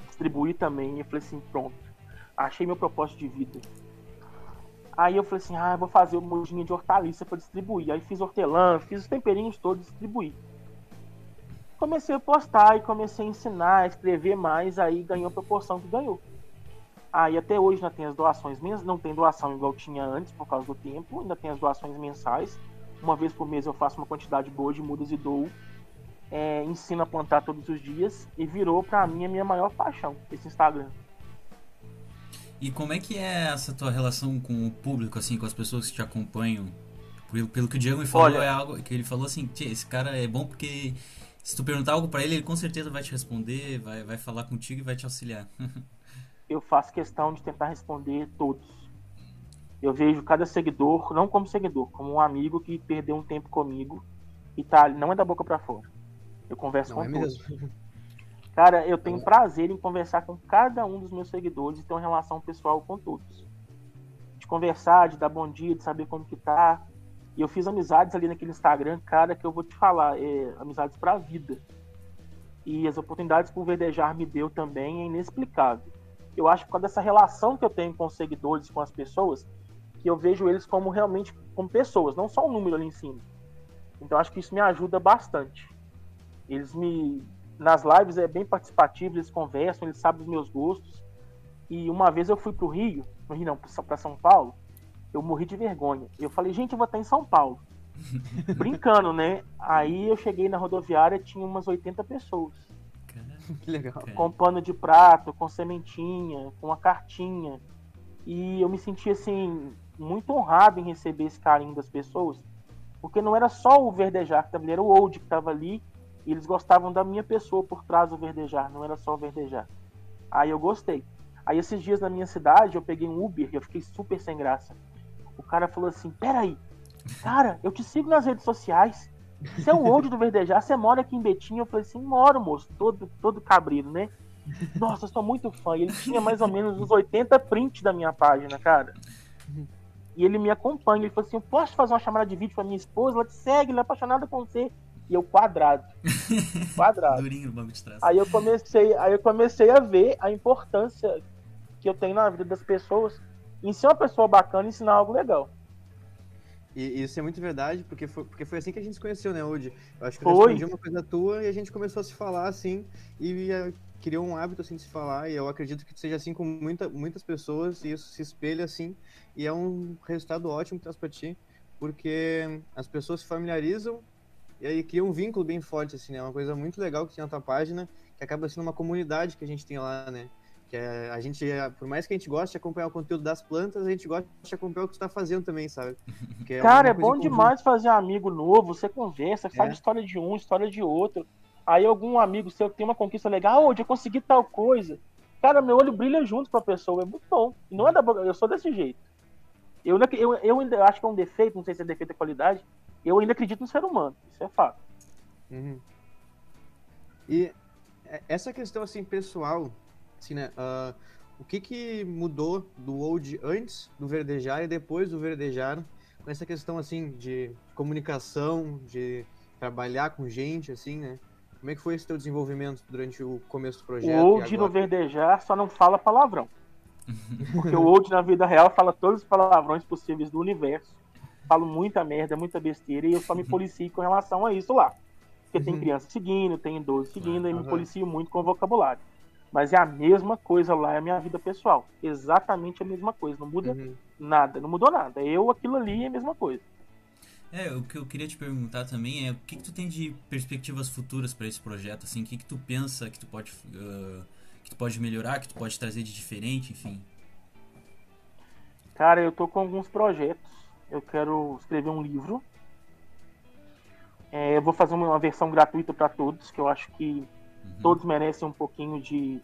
Distribuí também. E eu falei assim, pronto. Achei meu propósito de vida. Aí eu falei assim, ah, vou fazer uma mudinha de hortaliça para distribuir. Aí fiz hortelã, fiz os temperinhos todos, distribuí. Comecei a postar e comecei a ensinar, a escrever mais, aí ganhou a proporção que ganhou. Aí até hoje ainda tem as doações mensais, não tem doação igual tinha antes por causa do tempo, ainda tem as doações mensais. Uma vez por mês eu faço uma quantidade boa de mudas e dou. É, ensino a plantar todos os dias e virou para mim a minha maior paixão, esse Instagram. E como é que é essa tua relação com o público, assim, com as pessoas que te acompanham? Pelo, pelo que o Diego me falou, Olha, é algo que ele falou assim, esse cara é bom porque se tu perguntar algo para ele, ele com certeza vai te responder, vai, vai falar contigo e vai te auxiliar. <laughs> eu faço questão de tentar responder todos. Eu vejo cada seguidor, não como seguidor, como um amigo que perdeu um tempo comigo e tá, não é da boca para fora. Eu converso não com é todos. Mesmo. <laughs> Cara, eu tenho prazer em conversar com cada um dos meus seguidores e ter uma relação pessoal com todos. De conversar, de dar bom dia, de saber como que tá. E eu fiz amizades ali naquele Instagram, cara, que eu vou te falar, é, amizades pra vida. E as oportunidades que o Verdejar me deu também é inexplicável eu acho que por causa dessa relação que eu tenho com os seguidores, com as pessoas, que eu vejo eles como realmente como pessoas, não só um número ali em cima. Então acho que isso me ajuda bastante. Eles me nas lives é bem participativo, eles conversam, eles sabem os meus gostos. E uma vez eu fui pro Rio, no Rio não, para São Paulo, eu morri de vergonha. Eu falei, gente, eu vou estar em São Paulo. <laughs> Brincando, né? Aí eu cheguei na rodoviária, tinha umas 80 pessoas. <laughs> Que legal. Com pano de prato, com sementinha, com uma cartinha. E eu me senti assim, muito honrado em receber esse carinho das pessoas. Porque não era só o Verdejar que estava ali, era o Old que estava ali. E eles gostavam da minha pessoa por trás do Verdejar, não era só o Verdejar. Aí eu gostei. Aí esses dias na minha cidade eu peguei um Uber e eu fiquei super sem graça. O cara falou assim: Peraí, cara, eu te sigo nas redes sociais. Você é o old do Verdejar, você mora aqui em Betim? Eu falei assim, moro, moço, todo, todo cabrito, né? Nossa, eu sou muito fã. E ele tinha mais ou menos uns 80 prints da minha página, cara. E ele me acompanha. Ele falou assim: eu posso fazer uma chamada de vídeo pra minha esposa? Ela te segue, ela é apaixonada com você. E eu quadrado. <laughs> Quadrado. Durinho no banco de trás. Aí eu comecei, aí eu comecei a ver a importância que eu tenho na vida das pessoas em ser uma pessoa bacana e ensinar algo legal. E isso é muito verdade, porque foi, porque foi assim que a gente se conheceu, né, Udi? Eu acho que eu respondi uma coisa tua e a gente começou a se falar assim, e criou um hábito assim de se falar, e eu acredito que seja assim com muita, muitas pessoas, e isso se espelha assim, e é um resultado ótimo que traz pra ti, porque as pessoas se familiarizam e aí cria um vínculo bem forte, assim, né? Uma coisa muito legal que tem na tua página, que acaba sendo uma comunidade que a gente tem lá, né? Que é, a gente, por mais que a gente goste de acompanhar o conteúdo das plantas, a gente gosta de acompanhar o que tu tá fazendo também, sabe? <laughs> É Cara, é bom demais fazer amigo novo, você conversa, sabe é. história de um, história de outro. Aí algum amigo seu que tem uma conquista legal, hoje eu consegui tal coisa. Cara, meu olho brilha junto com a pessoa, é muito bom. E não é da eu sou desse jeito. Eu, eu, eu ainda acho que é um defeito, não sei se é defeito de qualidade, eu ainda acredito no ser humano, isso é fato. Uhum. E é, essa questão assim pessoal, assim, né? Uh, o que que mudou do old antes do verdejar e depois do verdejar com essa questão assim de comunicação, de trabalhar com gente, assim, né? Como é que foi esse teu desenvolvimento durante o começo do projeto? O old no verdejar só não fala palavrão. <laughs> Porque o old na vida real fala todos os palavrões possíveis do universo falo muita merda, muita besteira, e eu só me policio com relação a isso lá. Porque tem uhum. criança seguindo, tem idoso seguindo, uhum. e me policio muito com o vocabulário. Mas é a mesma coisa lá, é a minha vida pessoal. Exatamente a mesma coisa. Não muda uhum. nada, não mudou nada. Eu, aquilo ali é a mesma coisa. É, o que eu queria te perguntar também é o que, que tu tem de perspectivas futuras para esse projeto, assim, o que, que tu pensa que tu pode uh, que tu pode melhorar, que tu pode trazer de diferente, enfim. Cara, eu tô com alguns projetos eu quero escrever um livro. É, eu vou fazer uma versão gratuita para todos, que eu acho que uhum. todos merecem um pouquinho de,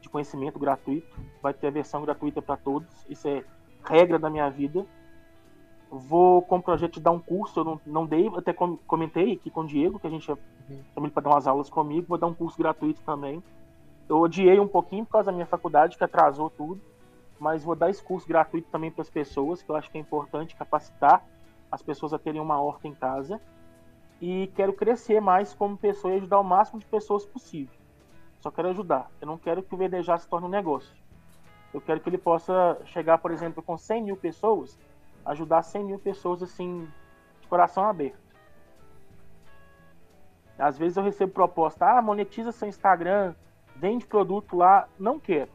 de conhecimento gratuito. Vai ter a versão gratuita para todos. Isso é regra da minha vida. Vou com o projeto de dar um curso, eu não, não dei, até comentei aqui com o Diego, que a gente uhum. chamou ele para dar umas aulas comigo, vou dar um curso gratuito também. Eu odiei um pouquinho por causa da minha faculdade, que atrasou tudo mas vou dar esse curso gratuito também para as pessoas, que eu acho que é importante capacitar as pessoas a terem uma horta em casa. E quero crescer mais como pessoa e ajudar o máximo de pessoas possível. Só quero ajudar. Eu não quero que o VDJ se torne um negócio. Eu quero que ele possa chegar, por exemplo, com 100 mil pessoas, ajudar 100 mil pessoas assim, de coração aberto. Às vezes eu recebo proposta, ah, monetiza seu Instagram, vende produto lá. Não quero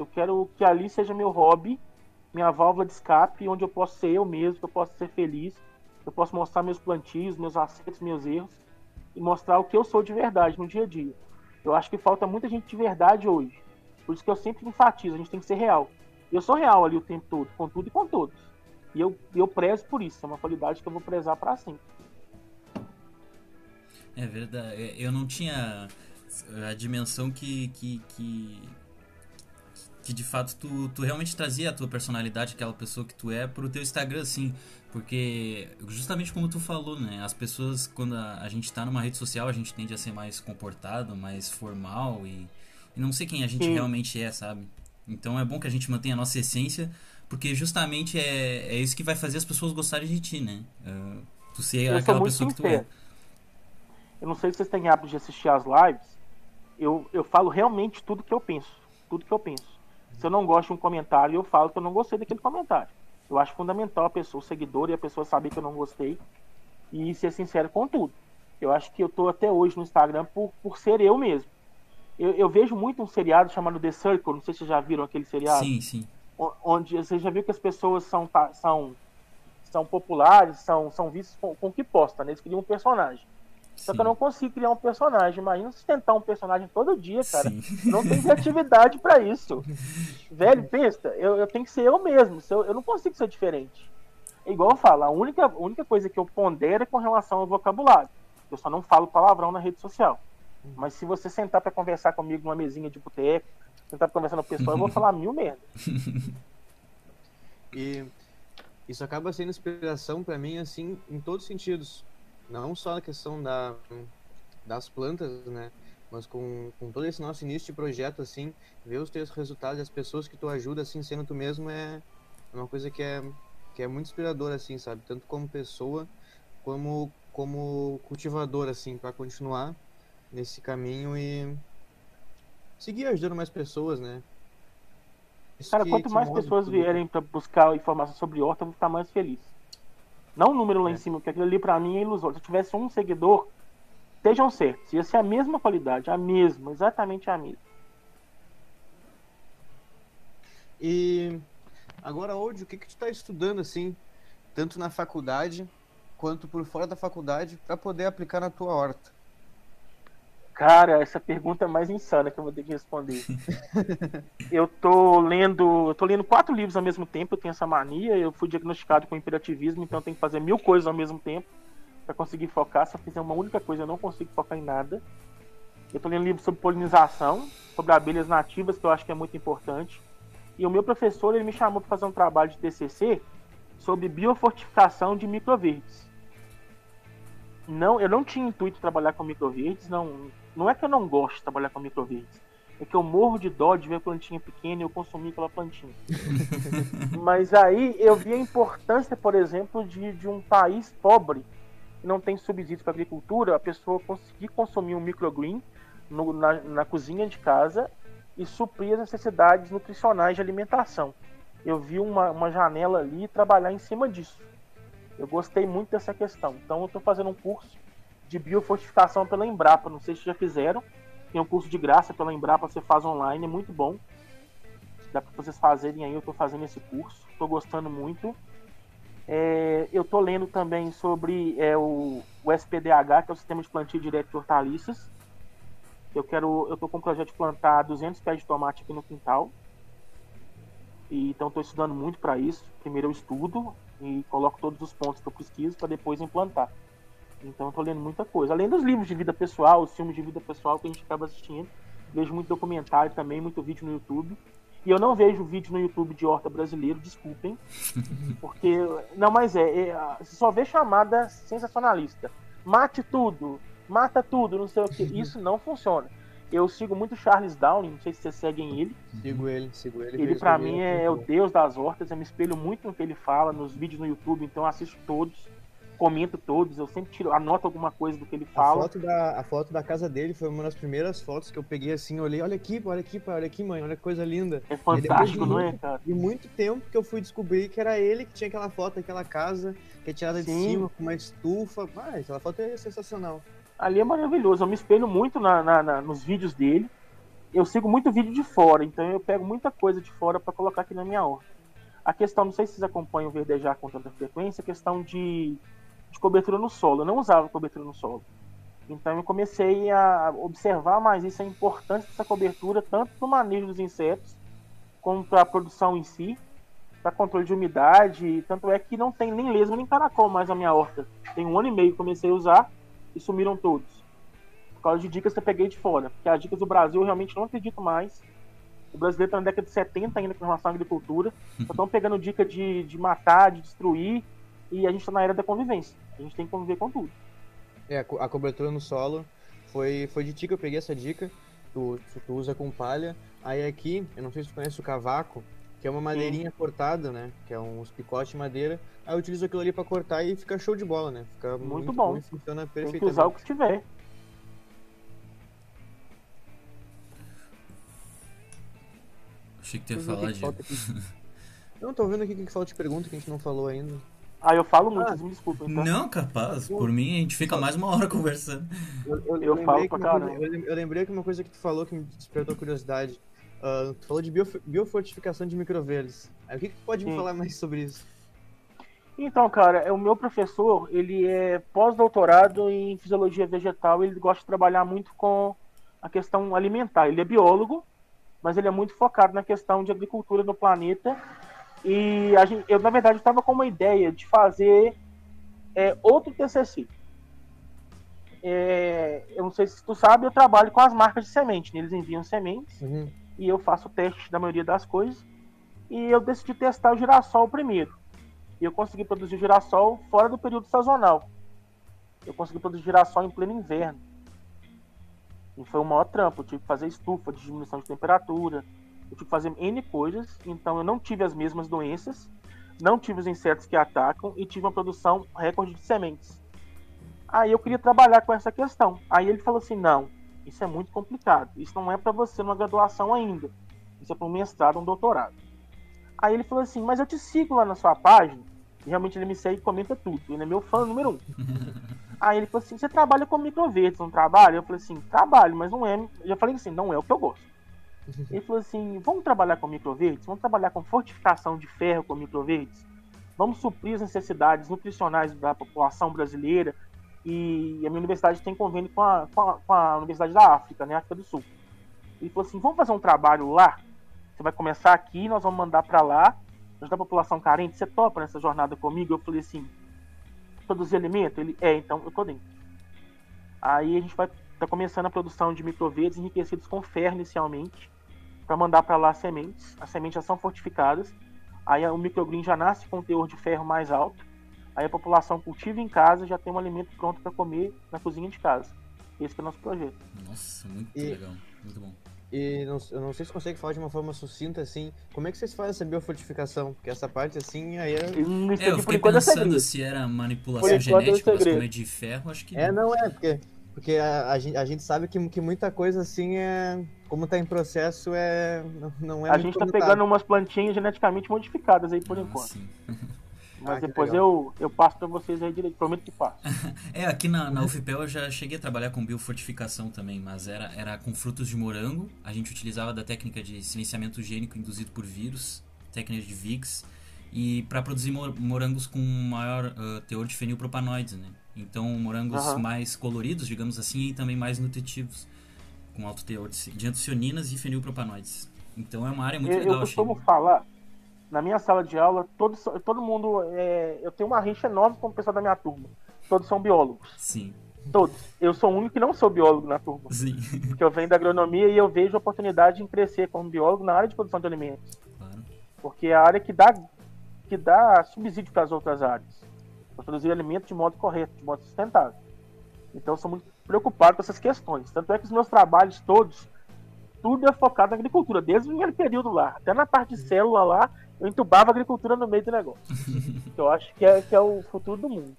eu quero que ali seja meu hobby, minha válvula de escape, onde eu posso ser eu mesmo, que eu posso ser feliz, eu posso mostrar meus plantios, meus acertos, meus erros e mostrar o que eu sou de verdade no dia a dia. Eu acho que falta muita gente de verdade hoje. Por isso que eu sempre enfatizo, a gente tem que ser real. Eu sou real ali o tempo todo, com tudo e com todos. E eu, eu prezo por isso, é uma qualidade que eu vou prezar para sempre. É verdade, é, eu não tinha a dimensão que, que, que que de fato tu, tu realmente trazia a tua personalidade, aquela pessoa que tu é, pro teu Instagram, assim. Porque, justamente como tu falou, né? As pessoas, quando a, a gente tá numa rede social, a gente tende a ser mais comportado, mais formal e, e não sei quem a gente Sim. realmente é, sabe? Então é bom que a gente mantenha a nossa essência, porque justamente é, é isso que vai fazer as pessoas gostarem de ti, né? Uh, tu ser eu aquela pessoa sincero. que tu é. Eu não sei se vocês têm hábito de assistir as lives. Eu, eu falo realmente tudo que eu penso. Tudo que eu penso. Se eu não gosto de um comentário, eu falo que eu não gostei daquele comentário. Eu acho fundamental a pessoa, o seguidor e a pessoa saber que eu não gostei e ser sincero com tudo. Eu acho que eu tô até hoje no Instagram por, por ser eu mesmo. Eu, eu vejo muito um seriado chamado The Circle, não sei se vocês já viram aquele seriado. Sim, sim. Onde você já viu que as pessoas são, são, são populares, são, são vistas com, com o que posta, né? Eles criam um personagem. Só que eu não consigo criar um personagem. Imagina sustentar um personagem todo dia, cara. Sim. Não tem criatividade para isso. <laughs> Velho, pensa, eu, eu tenho que ser eu mesmo. Eu, eu não consigo ser diferente. É igual eu falo, a única, a única coisa que eu pondero é com relação ao vocabulário. Eu só não falo palavrão na rede social. Mas se você sentar para conversar comigo numa mesinha de boteco, sentar pra conversar com o pessoal, eu vou <laughs> falar mil merda. E isso acaba sendo inspiração para mim, assim, em todos os sentidos não só na questão da, das plantas, né? Mas com, com todo esse nosso início de projeto, assim, ver os teus resultados, as pessoas que tu ajuda, assim, sendo tu mesmo, é uma coisa que é, que é muito inspiradora, assim, sabe? Tanto como pessoa, como, como cultivador, assim, para continuar nesse caminho e seguir ajudando mais pessoas, né? Isso Cara, que, quanto que mais pessoas tudo. vierem para buscar informação sobre horta, eu vou ficar mais feliz. Não o número lá é. em cima, porque aquilo ali para mim é ilusório. Se eu tivesse um seguidor, estejam certos, ia ser a mesma qualidade, a mesma, exatamente a mesma. E agora, hoje, o que que tu tá estudando assim tanto na faculdade quanto por fora da faculdade, para poder aplicar na tua horta? Cara, essa pergunta é mais insana que eu vou ter que responder. <laughs> eu tô lendo, eu tô lendo quatro livros ao mesmo tempo, eu tenho essa mania, eu fui diagnosticado com imperativismo, então eu tenho que fazer mil coisas ao mesmo tempo para conseguir focar. Se eu fizer uma única coisa, eu não consigo focar em nada. Eu tô lendo livros sobre polinização, sobre abelhas nativas, que eu acho que é muito importante. E o meu professor, ele me chamou para fazer um trabalho de TCC sobre biofortificação de microverdes. Não, eu não tinha intuito de trabalhar com microverdes, não, não é que eu não gosto de trabalhar com microverdes. É que eu morro de dó de ver plantinha pequena e eu consumir aquela plantinha. <laughs> Mas aí eu vi a importância, por exemplo, de, de um país pobre que não tem subsídios para agricultura, a pessoa conseguir consumir um microgreen no, na, na cozinha de casa e suprir as necessidades nutricionais de alimentação. Eu vi uma, uma janela ali e trabalhar em cima disso. Eu gostei muito dessa questão. Então eu estou fazendo um curso de biofortificação pela Embrapa. Não sei se já fizeram. Tem um curso de graça pela Embrapa, você faz online, é muito bom. Dá para vocês fazerem aí, eu estou fazendo esse curso. Estou gostando muito. É, eu estou lendo também sobre é, o, o, SPDH, que é o Sistema de Plantio Direto de Hortaliças. Eu quero, eu estou com o projeto de plantar 200 pés de tomate aqui no quintal. E, então estou estudando muito para isso. Primeiro eu estudo e coloco todos os pontos que eu pesquiso para depois implantar. Então eu tô lendo muita coisa. Além dos livros de vida pessoal, os filmes de vida pessoal que a gente acaba assistindo. Vejo muito documentário também, muito vídeo no YouTube. E eu não vejo vídeo no YouTube de horta brasileiro, desculpem. <laughs> Porque. Não, mas é. é você só vê chamada sensacionalista. Mate tudo, mata tudo, não sei o que. Isso não funciona. Eu sigo muito Charles Downing, não sei se vocês seguem ele. Sigo ele, sigo ele. Ele, para mim, é, é o deus das hortas. Eu me espelho muito no que ele fala, nos vídeos no YouTube, então assisto todos comento todos, eu sempre tiro, anoto alguma coisa do que ele fala. A foto, da, a foto da casa dele foi uma das primeiras fotos que eu peguei assim, olhei, olha aqui, olha aqui, olha aqui, mãe, olha que coisa linda. É fantástico, não é, cara? E muito tempo que eu fui descobrir que era ele que tinha aquela foto, aquela casa, que é tirada Sim. de cima, com uma estufa. Ah, aquela foto é sensacional. Ali é maravilhoso, eu me espelho muito na, na, na nos vídeos dele. Eu sigo muito vídeo de fora, então eu pego muita coisa de fora para colocar aqui na minha horta. A questão, não sei se vocês acompanham o Verdejar com tanta frequência, a questão de de cobertura no solo. Eu não usava cobertura no solo. Então eu comecei a observar mais isso, a importância dessa cobertura, tanto para o manejo dos insetos, como para a produção em si, para controle de umidade. Tanto é que não tem nem lesma nem caracol mais na minha horta. Tem um ano e meio que comecei a usar e sumiram todos. Por causa de dicas que eu peguei de fora. Porque as dicas do Brasil eu realmente não acredito mais. O brasileiro está na década de 70 ainda com relação à agricultura. <laughs> Só estão pegando dica de, de matar, de destruir e a gente está na era da convivência. A gente tem que conviver com tudo. É, a cobertura no solo foi, foi de ti que eu peguei essa dica. Tu, tu usa com palha. Aí aqui, eu não sei se tu conhece o cavaco, que é uma madeirinha Sim. cortada, né? Que é uns picotes de madeira. Aí eu utilizo aquilo ali para cortar e fica show de bola, né? Fica muito, muito bom. e funciona perfeitamente. Tem que usar o que tiver. Achei que tu ia falar de. Não, tô vendo aqui o que falta de pergunta que a gente não falou ainda. Ah, eu falo muito, ah, me desculpa. Então. Não, capaz. Por mim, a gente fica mais uma hora conversando. Eu, eu, eu falo pra caramba. eu lembrei que uma coisa que tu falou que me despertou curiosidade. Uh, tu falou de biofortificação de microverdes. Aí, o que, que tu pode Sim. me falar mais sobre isso? Então, cara, é o meu professor, ele é pós-doutorado em fisiologia vegetal, ele gosta de trabalhar muito com a questão alimentar. Ele é biólogo, mas ele é muito focado na questão de agricultura no planeta e a gente, eu, na verdade, estava com uma ideia de fazer é, outro TCC. É, eu não sei se tu sabe, eu trabalho com as marcas de semente. Né? Eles enviam sementes uhum. e eu faço o teste da maioria das coisas. E eu decidi testar o girassol primeiro. E eu consegui produzir girassol fora do período sazonal. Eu consegui produzir girassol em pleno inverno. E foi o maior trampo. Eu tive que fazer estufa de diminuição de temperatura, eu tive que fazer N coisas, então eu não tive as mesmas doenças, não tive os insetos que atacam e tive uma produção recorde de sementes. Aí eu queria trabalhar com essa questão. Aí ele falou assim: não, isso é muito complicado. Isso não é para você numa graduação ainda. Isso é para um mestrado, um doutorado. Aí ele falou assim: mas eu te sigo lá na sua página. E realmente ele me segue e comenta tudo. Ele é meu fã número um. <laughs> Aí ele falou assim: você trabalha com microverdes, não trabalha? Eu falei assim: trabalho, mas não é. Eu já falei assim: não é o que eu gosto. Ele falou assim: vamos trabalhar com microverdes? Vamos trabalhar com fortificação de ferro com microverdes? vamos suprir as necessidades nutricionais da população brasileira. E a minha universidade tem convênio com a, com a, com a Universidade da África, né, África do Sul. Ele falou assim: vamos fazer um trabalho lá? Você vai começar aqui, nós vamos mandar para lá, ajudar a população carente. Você topa nessa jornada comigo? Eu falei assim: produzir alimento? Ele é, então eu tô dentro. Aí a gente vai tá começando a produção de microverdes enriquecidos com ferro inicialmente, para mandar para lá sementes. As sementes já são fortificadas. Aí o microgreen já nasce com um teor de ferro mais alto. Aí a população cultiva em casa já tem um alimento pronto para comer na cozinha de casa. Esse é o nosso projeto. Nossa, muito e, legal, muito bom. E não, eu não sei se consegue falar de uma forma sucinta assim, como é que vocês fazem essa biofortificação? Porque essa parte assim aí é. é eu fiquei é pensando é se era manipulação é genética, mas como é de ferro, acho que. É, não é, porque porque a, a, gente, a gente sabe que, que muita coisa assim é. Como está em processo, é. Não, é A gente está pegando umas plantinhas geneticamente modificadas aí por ah, enquanto. Sim. <laughs> Mas ah, depois eu, eu passo para vocês aí direito, prometo que passo. <laughs> é, aqui na, na UFPEL eu já cheguei a trabalhar com biofortificação também, mas era, era com frutos de morango. A gente utilizava da técnica de silenciamento gênico induzido por vírus, técnica de VIX, e para produzir morangos com maior uh, teor de fenilpropanoides, né? Então, morangos uhum. mais coloridos, digamos assim, e também mais nutritivos, com alto teor de antocianinas e fenilpropanoides. Então, é uma área muito eu, legal. Eu costumo achei. falar, na minha sala de aula, todos, todo mundo. É, eu tenho uma rixa enorme com o pessoal da minha turma. Todos são biólogos. Sim. Todos. Eu sou o único que não sou biólogo na turma. Sim. Porque eu venho da agronomia e eu vejo a oportunidade em crescer como biólogo na área de produção de alimentos. Claro. Porque é a área que dá, que dá subsídio para as outras áreas para produzir alimentos de modo correto, de modo sustentável. Então, eu sou muito preocupado com essas questões. Tanto é que os meus trabalhos todos, tudo é focado na agricultura, desde o primeiro período lá. Até na parte de célula lá, eu entubava a agricultura no meio do negócio. <laughs> eu acho que é, que é o futuro do mundo.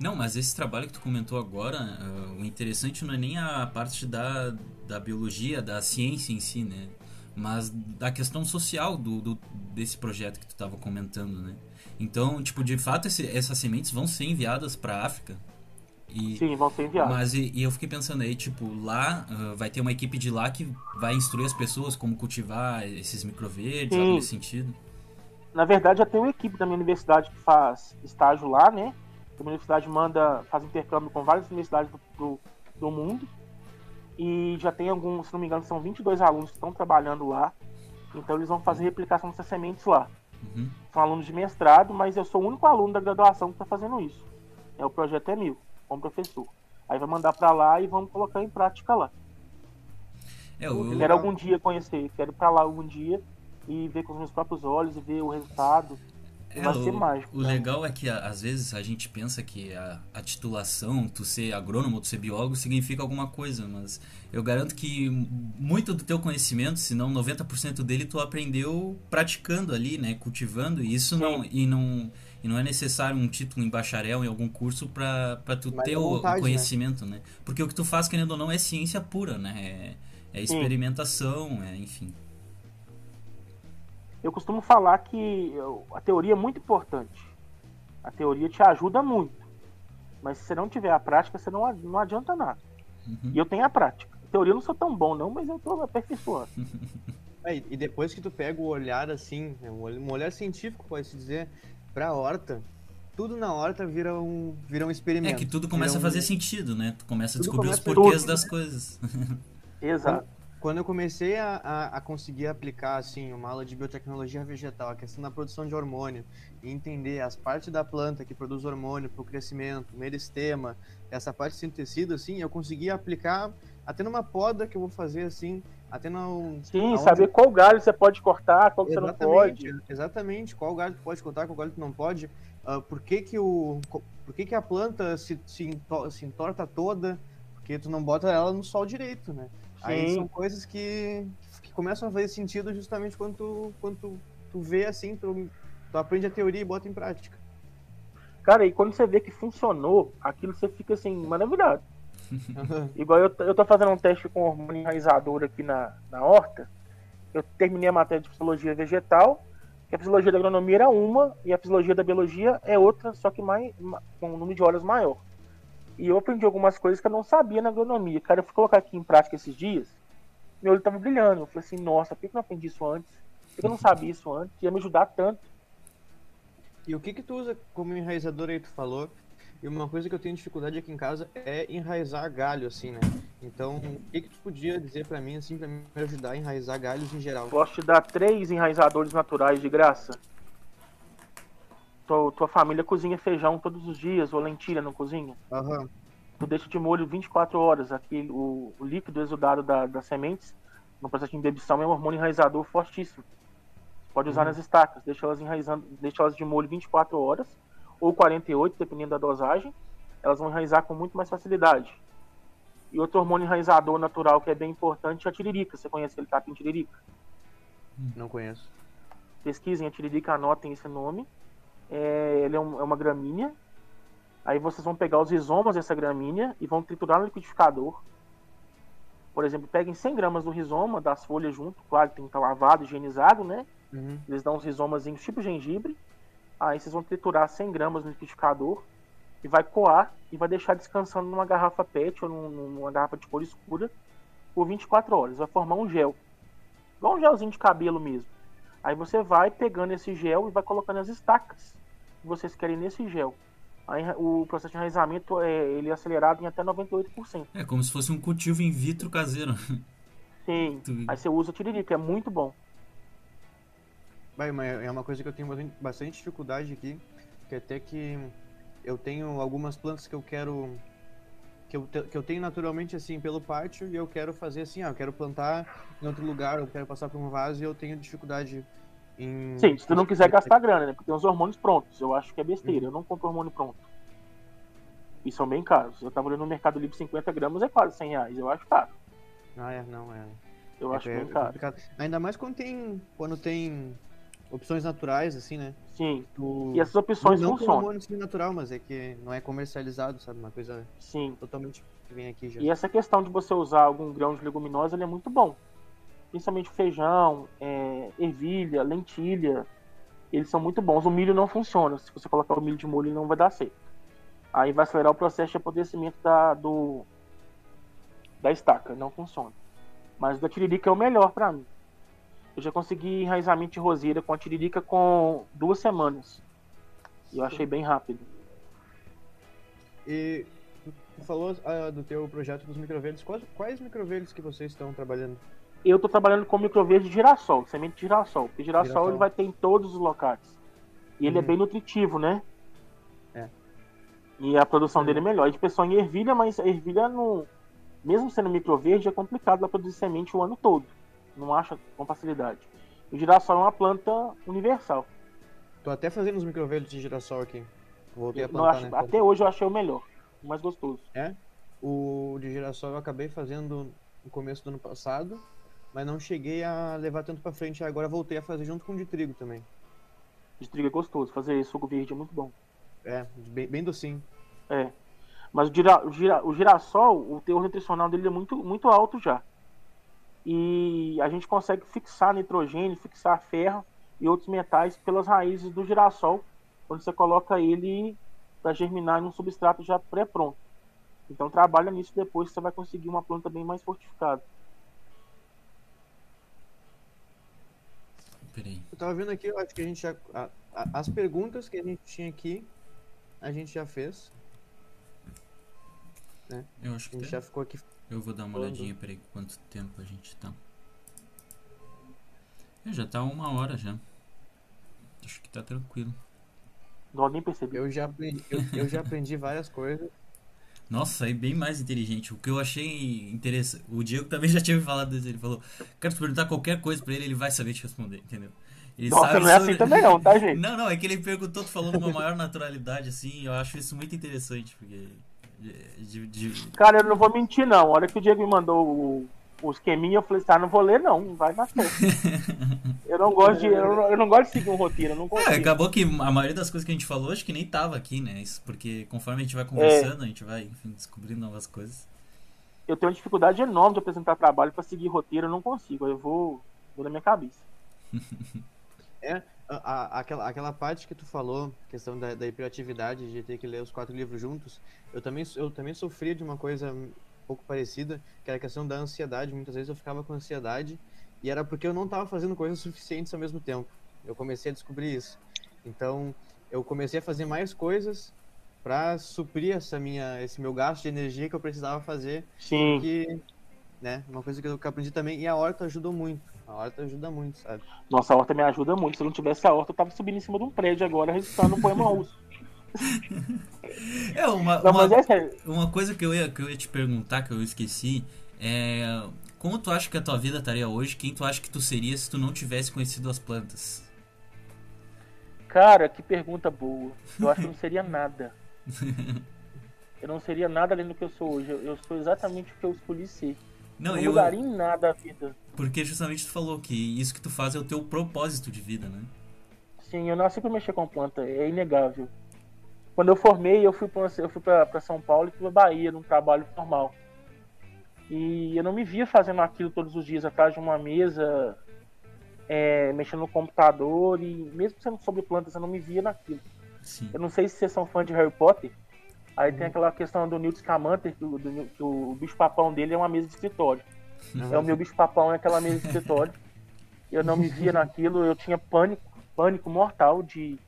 Não, mas esse trabalho que tu comentou agora, uh, o interessante não é nem a parte da, da biologia, da ciência em si, né? Mas da questão social do, do desse projeto que tu estava comentando, né? Então, tipo, de fato, esse, essas sementes vão ser enviadas para a África. E, Sim, vão ser enviadas. Mas e, e, eu fiquei pensando aí, tipo, lá uh, vai ter uma equipe de lá que vai instruir as pessoas como cultivar esses microverdes, algo nesse sentido. Na verdade, já tem uma equipe da minha universidade que faz estágio lá, né? A minha universidade manda, faz intercâmbio com várias universidades do, do, do mundo. E já tem alguns, se não me engano, são 22 alunos que estão trabalhando lá. Então eles vão fazer replicação dessas sementes lá. Uhum. São alunos de mestrado, mas eu sou o único aluno da graduação que está fazendo isso. É o projeto é meu, como professor. Aí vai mandar para lá e vamos colocar em prática lá. É, eu, eu... Quero algum dia conhecer, quero ir para lá algum dia e ver com os meus próprios olhos e ver o resultado. É, vai ser mágico. O né? legal é que às vezes a gente pensa que a, a, titulação, tu ser agrônomo, tu ser biólogo, significa alguma coisa, mas eu garanto que muito do teu conhecimento, se não 90% dele, tu aprendeu praticando ali, né? Cultivando, e isso não. E não e não é necessário um título em bacharel em algum curso para tu Mas ter vontade, o né? conhecimento, né? né? Porque o que tu faz, querendo ou não, é ciência pura, né? É, é experimentação, é, enfim eu costumo falar que a teoria é muito importante. A teoria te ajuda muito. Mas se você não tiver a prática, você não, não adianta nada. Uhum. E eu tenho a prática. A teoria eu não sou tão bom, não, mas eu tô aperfeiçoando. <laughs> É, e depois que tu pega o olhar assim, né, um olhar científico, pode-se dizer, pra horta, tudo na horta vira um, vira um experimento. É que tudo começa a fazer sentido, né? Tu começa a descobrir os porquês tudo. das coisas. <laughs> Exato quando eu comecei a, a, a, conseguir aplicar assim uma aula de biotecnologia vegetal, a questão da produção de hormônio, e entender as partes da planta que produz hormônio para o crescimento, meristema, essa parte de tecido, assim, eu consegui aplicar até numa poda que eu vou fazer assim, até no sim, saber qual galho você pode cortar, qual você não pode. Exatamente, qual galho pode cortar, qual galho não pode. Uh, por que que o por que que a planta se, se, se entorta toda? Porque tu não bota ela no sol direito, né? Aí são coisas que, que começam a fazer sentido justamente quando tu, quando tu, tu vê assim, tu, tu aprende a teoria e bota em prática. Cara, e quando você vê que funcionou, aquilo você fica assim, maravilhado. <laughs> Igual eu, eu tô fazendo um teste com hormônio enraizador aqui na, na horta. Eu terminei a matéria de fisiologia vegetal, que a fisiologia da agronomia era uma, e a fisiologia da biologia é outra, só que mais, com um número de horas maior. E eu aprendi algumas coisas que eu não sabia na agronomia. Cara, eu fui colocar aqui em prática esses dias, meu olho tava brilhando. Eu falei assim, nossa, por que eu não aprendi isso antes? Por que eu não sabia isso antes? Ia me ajudar tanto. E o que que tu usa como enraizador aí, tu falou? E uma coisa que eu tenho dificuldade aqui em casa é enraizar galho, assim, né? Então, o que que tu podia dizer pra mim, assim, pra me ajudar a enraizar galhos em geral? Posso te dar três enraizadores naturais de graça? Tua, tua família cozinha feijão todos os dias, ou lentilha não cozinha? Aham. Tu deixa de molho 24 horas. Aquele, o, o líquido exudado da, das sementes, no processo de embebição, é um hormônio enraizador fortíssimo. Pode usar Uhum. nas estacas, deixa elas enraizando, deixa elas de molho 24 horas, ou 48, dependendo da dosagem. Elas vão enraizar com muito mais facilidade. E outro hormônio enraizador natural que é bem importante é a tiririca. Você conhece aquele capim tiririca? Não conheço. pesquisem a tiririca, anotem esse nome. É, ele é, um- é uma gramínea. Aí vocês vão pegar os rizomas dessa gramínea e vão triturar no liquidificador. Por exemplo, peguem 100 gramas do rizoma, das folhas junto, claro, tem que estar lavado, higienizado, né? Uhum. Eles dão uns rizomazinhos tipo gengibre. Aí vocês vão triturar 100 gramas no liquidificador e vai coar e vai deixar descansando numa garrafa PET ou num- numa garrafa de cor escura por 24 horas. Vai formar um gel. Igual um gelzinho de cabelo mesmo. Aí você vai pegando esse gel e vai colocando as estacas que vocês querem nesse gel. Aí o processo de enraizamento é, ele é acelerado em até 98%. É como se fosse um cultivo in vitro caseiro. Sim. <laughs> Tu- Aí você usa o tiririca, é muito bom. Vai, mas é uma coisa que eu tenho bastante- bastante dificuldade aqui, que até que eu tenho algumas plantas que eu quero que eu, que eu tenho naturalmente assim pelo pátio e eu quero fazer assim, ó, eu quero plantar em outro lugar, eu quero passar por um vaso e eu tenho dificuldade em Sim, se tu não quiser gastar grana, né? Porque tem uns hormônios prontos. Eu acho que é besteira. Eu não compro hormônio pronto. E são bem caros. Eu tava olhando no Mercado Livre 50 gramas é quase 100 reais. Eu acho caro. Ah, é, não, é. Eu é, acho é bem caro. complicado. Ainda mais quando tem quando tem opções naturais assim, né? Sim. E essas opções não, não funcionam. hormônio assim, natural, mas é que não é comercializado, sabe? Uma coisa Sim. totalmente que vem aqui já. E essa questão de você usar algum grão de leguminosa, ele é muito bom. Principalmente feijão, é, ervilha, lentilha. Eles são muito bons. O milho não funciona. Se você colocar o milho de molho, ele não vai dar certo. Aí vai acelerar o processo de apodrecimento da, do, da estaca. Não funciona. Mas o da tiririca é o melhor pra mim. Eu já consegui enraizamento de roseira com a tiririca com duas semanas. E eu achei bem rápido. E tu falou ah, do teu projeto dos microverdes. Quais, quais microverdes que vocês estão trabalhando? Eu tô trabalhando com microverde de girassol, semente de girassol. Porque girassol, Girassol. ele vai ter em todos os locais. E ele é Uhum. bem nutritivo, né? É. E a produção Uhum. dele é melhor. A gente pensou em ervilha, mas a ervilha não. Mesmo sendo microverde, é complicado ela produzir semente o ano todo. Não acha com facilidade. O girassol é uma planta universal. Tô até fazendo os microverdes de girassol aqui. Voltei a plantar, acho- né? Até hoje eu achei o melhor, o mais gostoso. É? O de girassol eu acabei fazendo no começo do ano passado, mas não cheguei a levar tanto pra frente. Agora voltei a fazer junto com o de trigo também. De trigo é gostoso. Fazer suco verde é muito bom. É, bem, bem docinho. É. Mas o, gira, o, gira, o girassol, o teor nutricional dele é muito, muito alto já. E a gente consegue fixar nitrogênio, fixar ferro e outros metais pelas raízes do girassol, quando você coloca ele para germinar em um substrato já pré-pronto. Então trabalha nisso depois que você vai conseguir uma planta bem mais fortificada. Peraí. Eu tava vendo aqui, eu acho que a gente já. a- a- as perguntas que a gente tinha aqui, a gente já fez. Eu acho A que gente tem. já ficou aqui. Eu vou dar uma falando. olhadinha, peraí, quanto tempo a gente tá. É, já tá uma hora já. Acho que tá tranquilo. Não nem percebi. Eu já aprendi, eu, eu já aprendi várias coisas. Nossa, aí bem mais inteligente. O que eu achei interessante. O Diego também já tinha me falado disso. Ele falou: Quero te perguntar qualquer coisa pra ele, ele vai saber te responder, entendeu? Ele Nossa, não é assim também não, tá, gente? Não, não, é que ele perguntou, tu falou com uma maior naturalidade, assim. Eu acho isso muito interessante, porque. De- de- Cara, eu não vou mentir, não. A hora que o Diego me mandou o, o esqueminha, eu falei, tá, não vou ler, não. Não vai dar certo. <laughs> eu não gosto de. Eu não, eu não gosto de seguir um roteiro, eu não É, consigo. acabou que a maioria das coisas que a gente falou, acho que nem tava aqui, né? Isso porque conforme a gente vai conversando, a gente vai, enfim, descobrindo novas coisas. Eu tenho uma dificuldade enorme de apresentar trabalho pra seguir roteiro, eu não consigo. Eu vou, vou na minha cabeça. <laughs> A- a- aquela, aquela parte que tu falou, questão da, da hiperatividade, de ter que ler os quatro livros juntos, eu também, eu também sofria de uma coisa um pouco parecida, que era a questão da ansiedade. Muitas vezes eu ficava com ansiedade e era porque eu não estava fazendo coisas suficientes ao mesmo tempo. Eu comecei a descobrir isso. Então, eu comecei a fazer mais coisas para suprir essa minha, esse meu gasto de energia que eu precisava fazer. Sim. Que, né, uma coisa que eu aprendi também. E a horta ajudou muito. A horta ajuda muito, sabe? Nossa, a horta me ajuda muito. Se eu não tivesse a horta, eu tava subindo em cima de um prédio agora, registrando um poema russo. <laughs> É, uma, Não, uma, é uma coisa que eu, ia, que eu ia te perguntar, que eu esqueci, é. Como tu acha que a tua vida estaria hoje? Quem tu acha que tu seria se tu não tivesse conhecido as plantas? Cara, que pergunta boa. Eu acho que não seria nada. <laughs> Eu não seria nada além do que eu sou hoje. Eu, eu sou exatamente o que eu escolhi ser. Não, não eu. mudaria em nada a vida. Porque justamente tu falou que isso que tu faz é o teu propósito de vida, né? Sim, eu nasci pra mexer com planta, é inegável. Quando eu formei, eu fui pra São Paulo e fui pra Bahia, num trabalho normal. E eu não me via fazendo aquilo todos os dias, atrás de uma mesa, é, mexendo no computador, e mesmo sendo sobre plantas, eu não me via naquilo. Sim. Eu não sei se vocês são fã de Harry Potter. Aí tem aquela questão do Newt Scamander, que, o- do- que o bicho-papão dele é uma mesa de escritório. É o meu bicho-papão é aquela mesa de escritório. Eu não me via naquilo, eu tinha pânico, pânico mortal de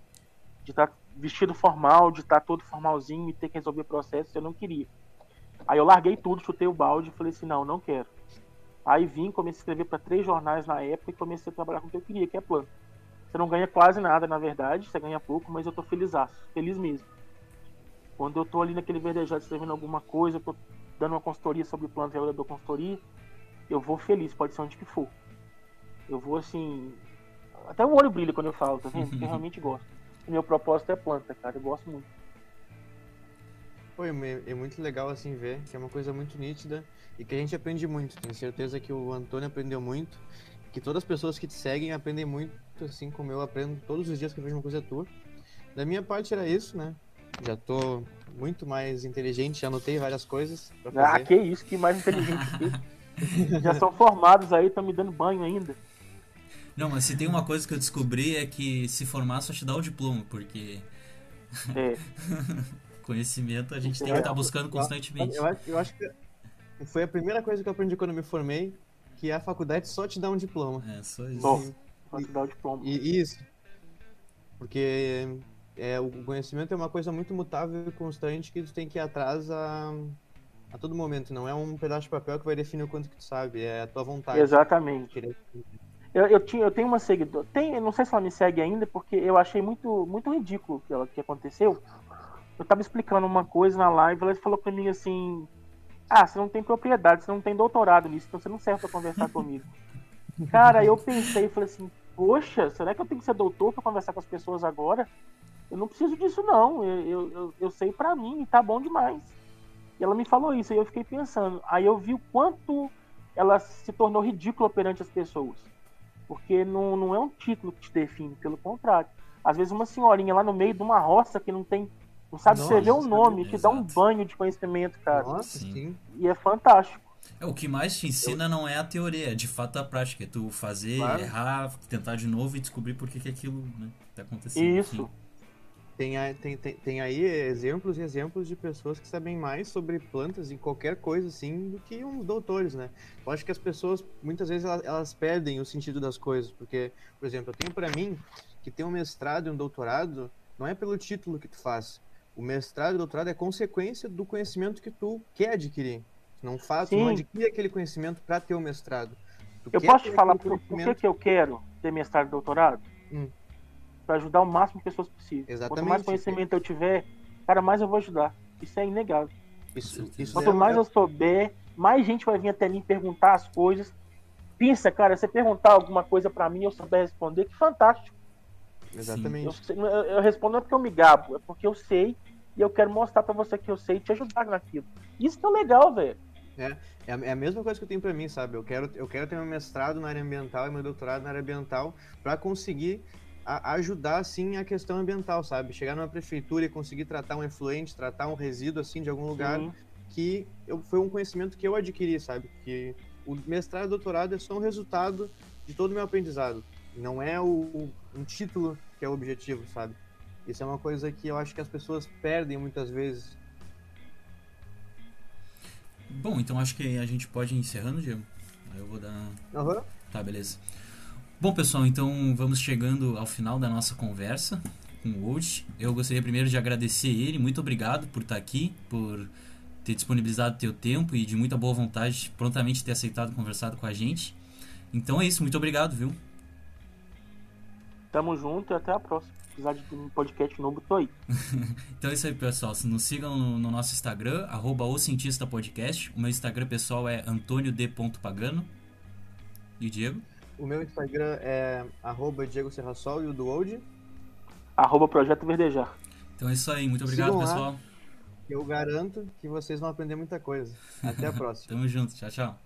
de estar vestido formal, de estar todo formalzinho e ter que resolver processo, eu não queria. Aí eu larguei tudo, chutei o balde e falei assim, não, não quero. Aí vim, comecei a escrever para três jornais na época e comecei a trabalhar com o que eu queria, que é plano. Você não ganha quase nada, na verdade, você ganha pouco, mas eu tô feliz, feliz mesmo. Quando eu tô ali naquele verdejado escrevendo alguma coisa, tô dando uma consultoria sobre planta e eu dou consultoria, eu vou feliz, pode ser onde que for. Eu vou assim. Até o olho brilha quando eu falo, tá vendo? Porque eu <laughs> realmente gosto. O meu propósito é planta, cara. Eu gosto muito. Foi é muito legal assim ver, que é uma coisa muito nítida e que a gente aprende muito. Tenho certeza que o Antônio aprendeu muito, que todas as pessoas que te seguem aprendem muito, assim como eu aprendo todos os dias que eu vejo uma coisa tua. Da minha parte era isso, né? Já tô muito mais inteligente, já anotei várias coisas pra Ah, que isso, que mais inteligente que Já são formados aí, estão me dando banho ainda. Não, mas se tem uma coisa que eu descobri é que se formar só te dá o diploma, porque É, <laughs> conhecimento a gente tem que estar buscando constantemente. Eu, acho- eu acho que foi a primeira coisa que eu aprendi quando eu me formei, que a faculdade só te dá um diploma. É, só isso. Bom. pra te dar o diploma. E isso. Porque é, o conhecimento é uma coisa muito mutável e constante que tu tem que ir atrás a, a todo momento. Não é um pedaço de papel que vai definir o quanto que tu sabe, é a tua vontade. Exatamente. Eu, eu, tinha, eu tenho uma seguidora. Tem, não sei se ela me segue ainda, porque eu achei muito, muito ridículo o que, que aconteceu. Eu tava explicando uma coisa na live, ela falou pra mim assim: Ah, você não tem propriedade, você não tem doutorado nisso, então você não serve pra conversar comigo. Cara, eu pensei e falei assim: Poxa, será que eu tenho que ser doutor pra conversar com as pessoas agora? Eu não preciso disso, não. Eu, eu, eu, eu sei pra mim e tá bom demais. E ela me falou isso, e eu fiquei pensando. Aí eu vi o quanto ela se tornou ridícula perante as pessoas. Porque não, não é um título que te define, pelo contrário. Às vezes uma senhorinha lá no meio de uma roça que não tem. Não sabe Nossa, escrever o nome, te dá um banho de conhecimento, cara. Nossa, Sim. E é fantástico. É, o que mais te ensina não é a teoria, é de fato a prática. É tu fazer, Claro. errar, tentar de novo e descobrir por que, que aquilo né, tá acontecendo. Isso. Tem, aí- tem, tem, tem aí exemplos e exemplos de pessoas que sabem mais sobre plantas em qualquer coisa, assim, do que uns doutores, né? Eu acho que as pessoas, muitas vezes, elas, elas perdem o sentido das coisas, porque, por exemplo, eu tenho pra mim que ter um mestrado e um doutorado não é pelo título que tu faz. O mestrado e o doutorado é consequência do conhecimento que tu quer adquirir. Tu não faz, tu não Sim. adquire aquele conhecimento pra ter o mestrado. Tu Eu posso te falar por, por que, que eu quero ter mestrado e doutorado? Hum. Pra ajudar o máximo de pessoas possível. Quanto Exatamente. mais conhecimento eu tiver, cara, mais eu vou ajudar. Isso é inegável. Isso, isso Quanto é- mais eu souber, mais gente vai vir até mim perguntar as coisas. Pensa, cara, você perguntar alguma coisa pra mim e eu souber responder, que fantástico. Exatamente. Eu, eu- eu respondo não é porque eu me gabo, é porque eu sei e eu quero mostrar pra você que eu sei e te ajudar naquilo. Isso que é legal, velho. É a, é a mesma coisa que eu tenho pra mim, sabe? Eu quero, eu quero ter meu mestrado na área ambiental e meu doutorado na área ambiental pra conseguir a- ajudar, assim, a questão ambiental, sabe? Chegar numa prefeitura e conseguir tratar um efluente, tratar um resíduo, assim, de algum lugar Sim. que eu, foi um conhecimento que eu adquiri, sabe? Que o mestrado e doutorado é só um resultado de todo o meu aprendizado. Não é o, o- um título que é o objetivo, sabe? Isso é uma coisa que eu acho que as pessoas perdem muitas vezes. Bom, então acho que a gente pode ir encerrando, Diego. Aí eu vou dar. Aham. Tá, beleza. Bom, pessoal, então vamos chegando ao final da nossa conversa com o Old. Eu gostaria primeiro de agradecer ele, muito obrigado por estar aqui, por ter disponibilizado teu tempo e de muita boa vontade, prontamente ter aceitado conversar com a gente. Então é isso, muito obrigado, viu? Tamo junto e até a próxima. Se precisar de um podcast novo, tô aí. <laughs> então é isso aí, pessoal. Nos sigam no, no nosso Instagram, arroba o Cientista Podcast. O meu Instagram pessoal é antônio.d.pagano. E o Diego? O meu Instagram é arroba Diego Serrasol e o do Old? Arroba Projeto Verdejar. Então é isso aí, muito obrigado, Sigam pessoal. Lá. Eu garanto que vocês vão aprender muita coisa. Até a <laughs> próxima. Tamo junto, tchau, tchau.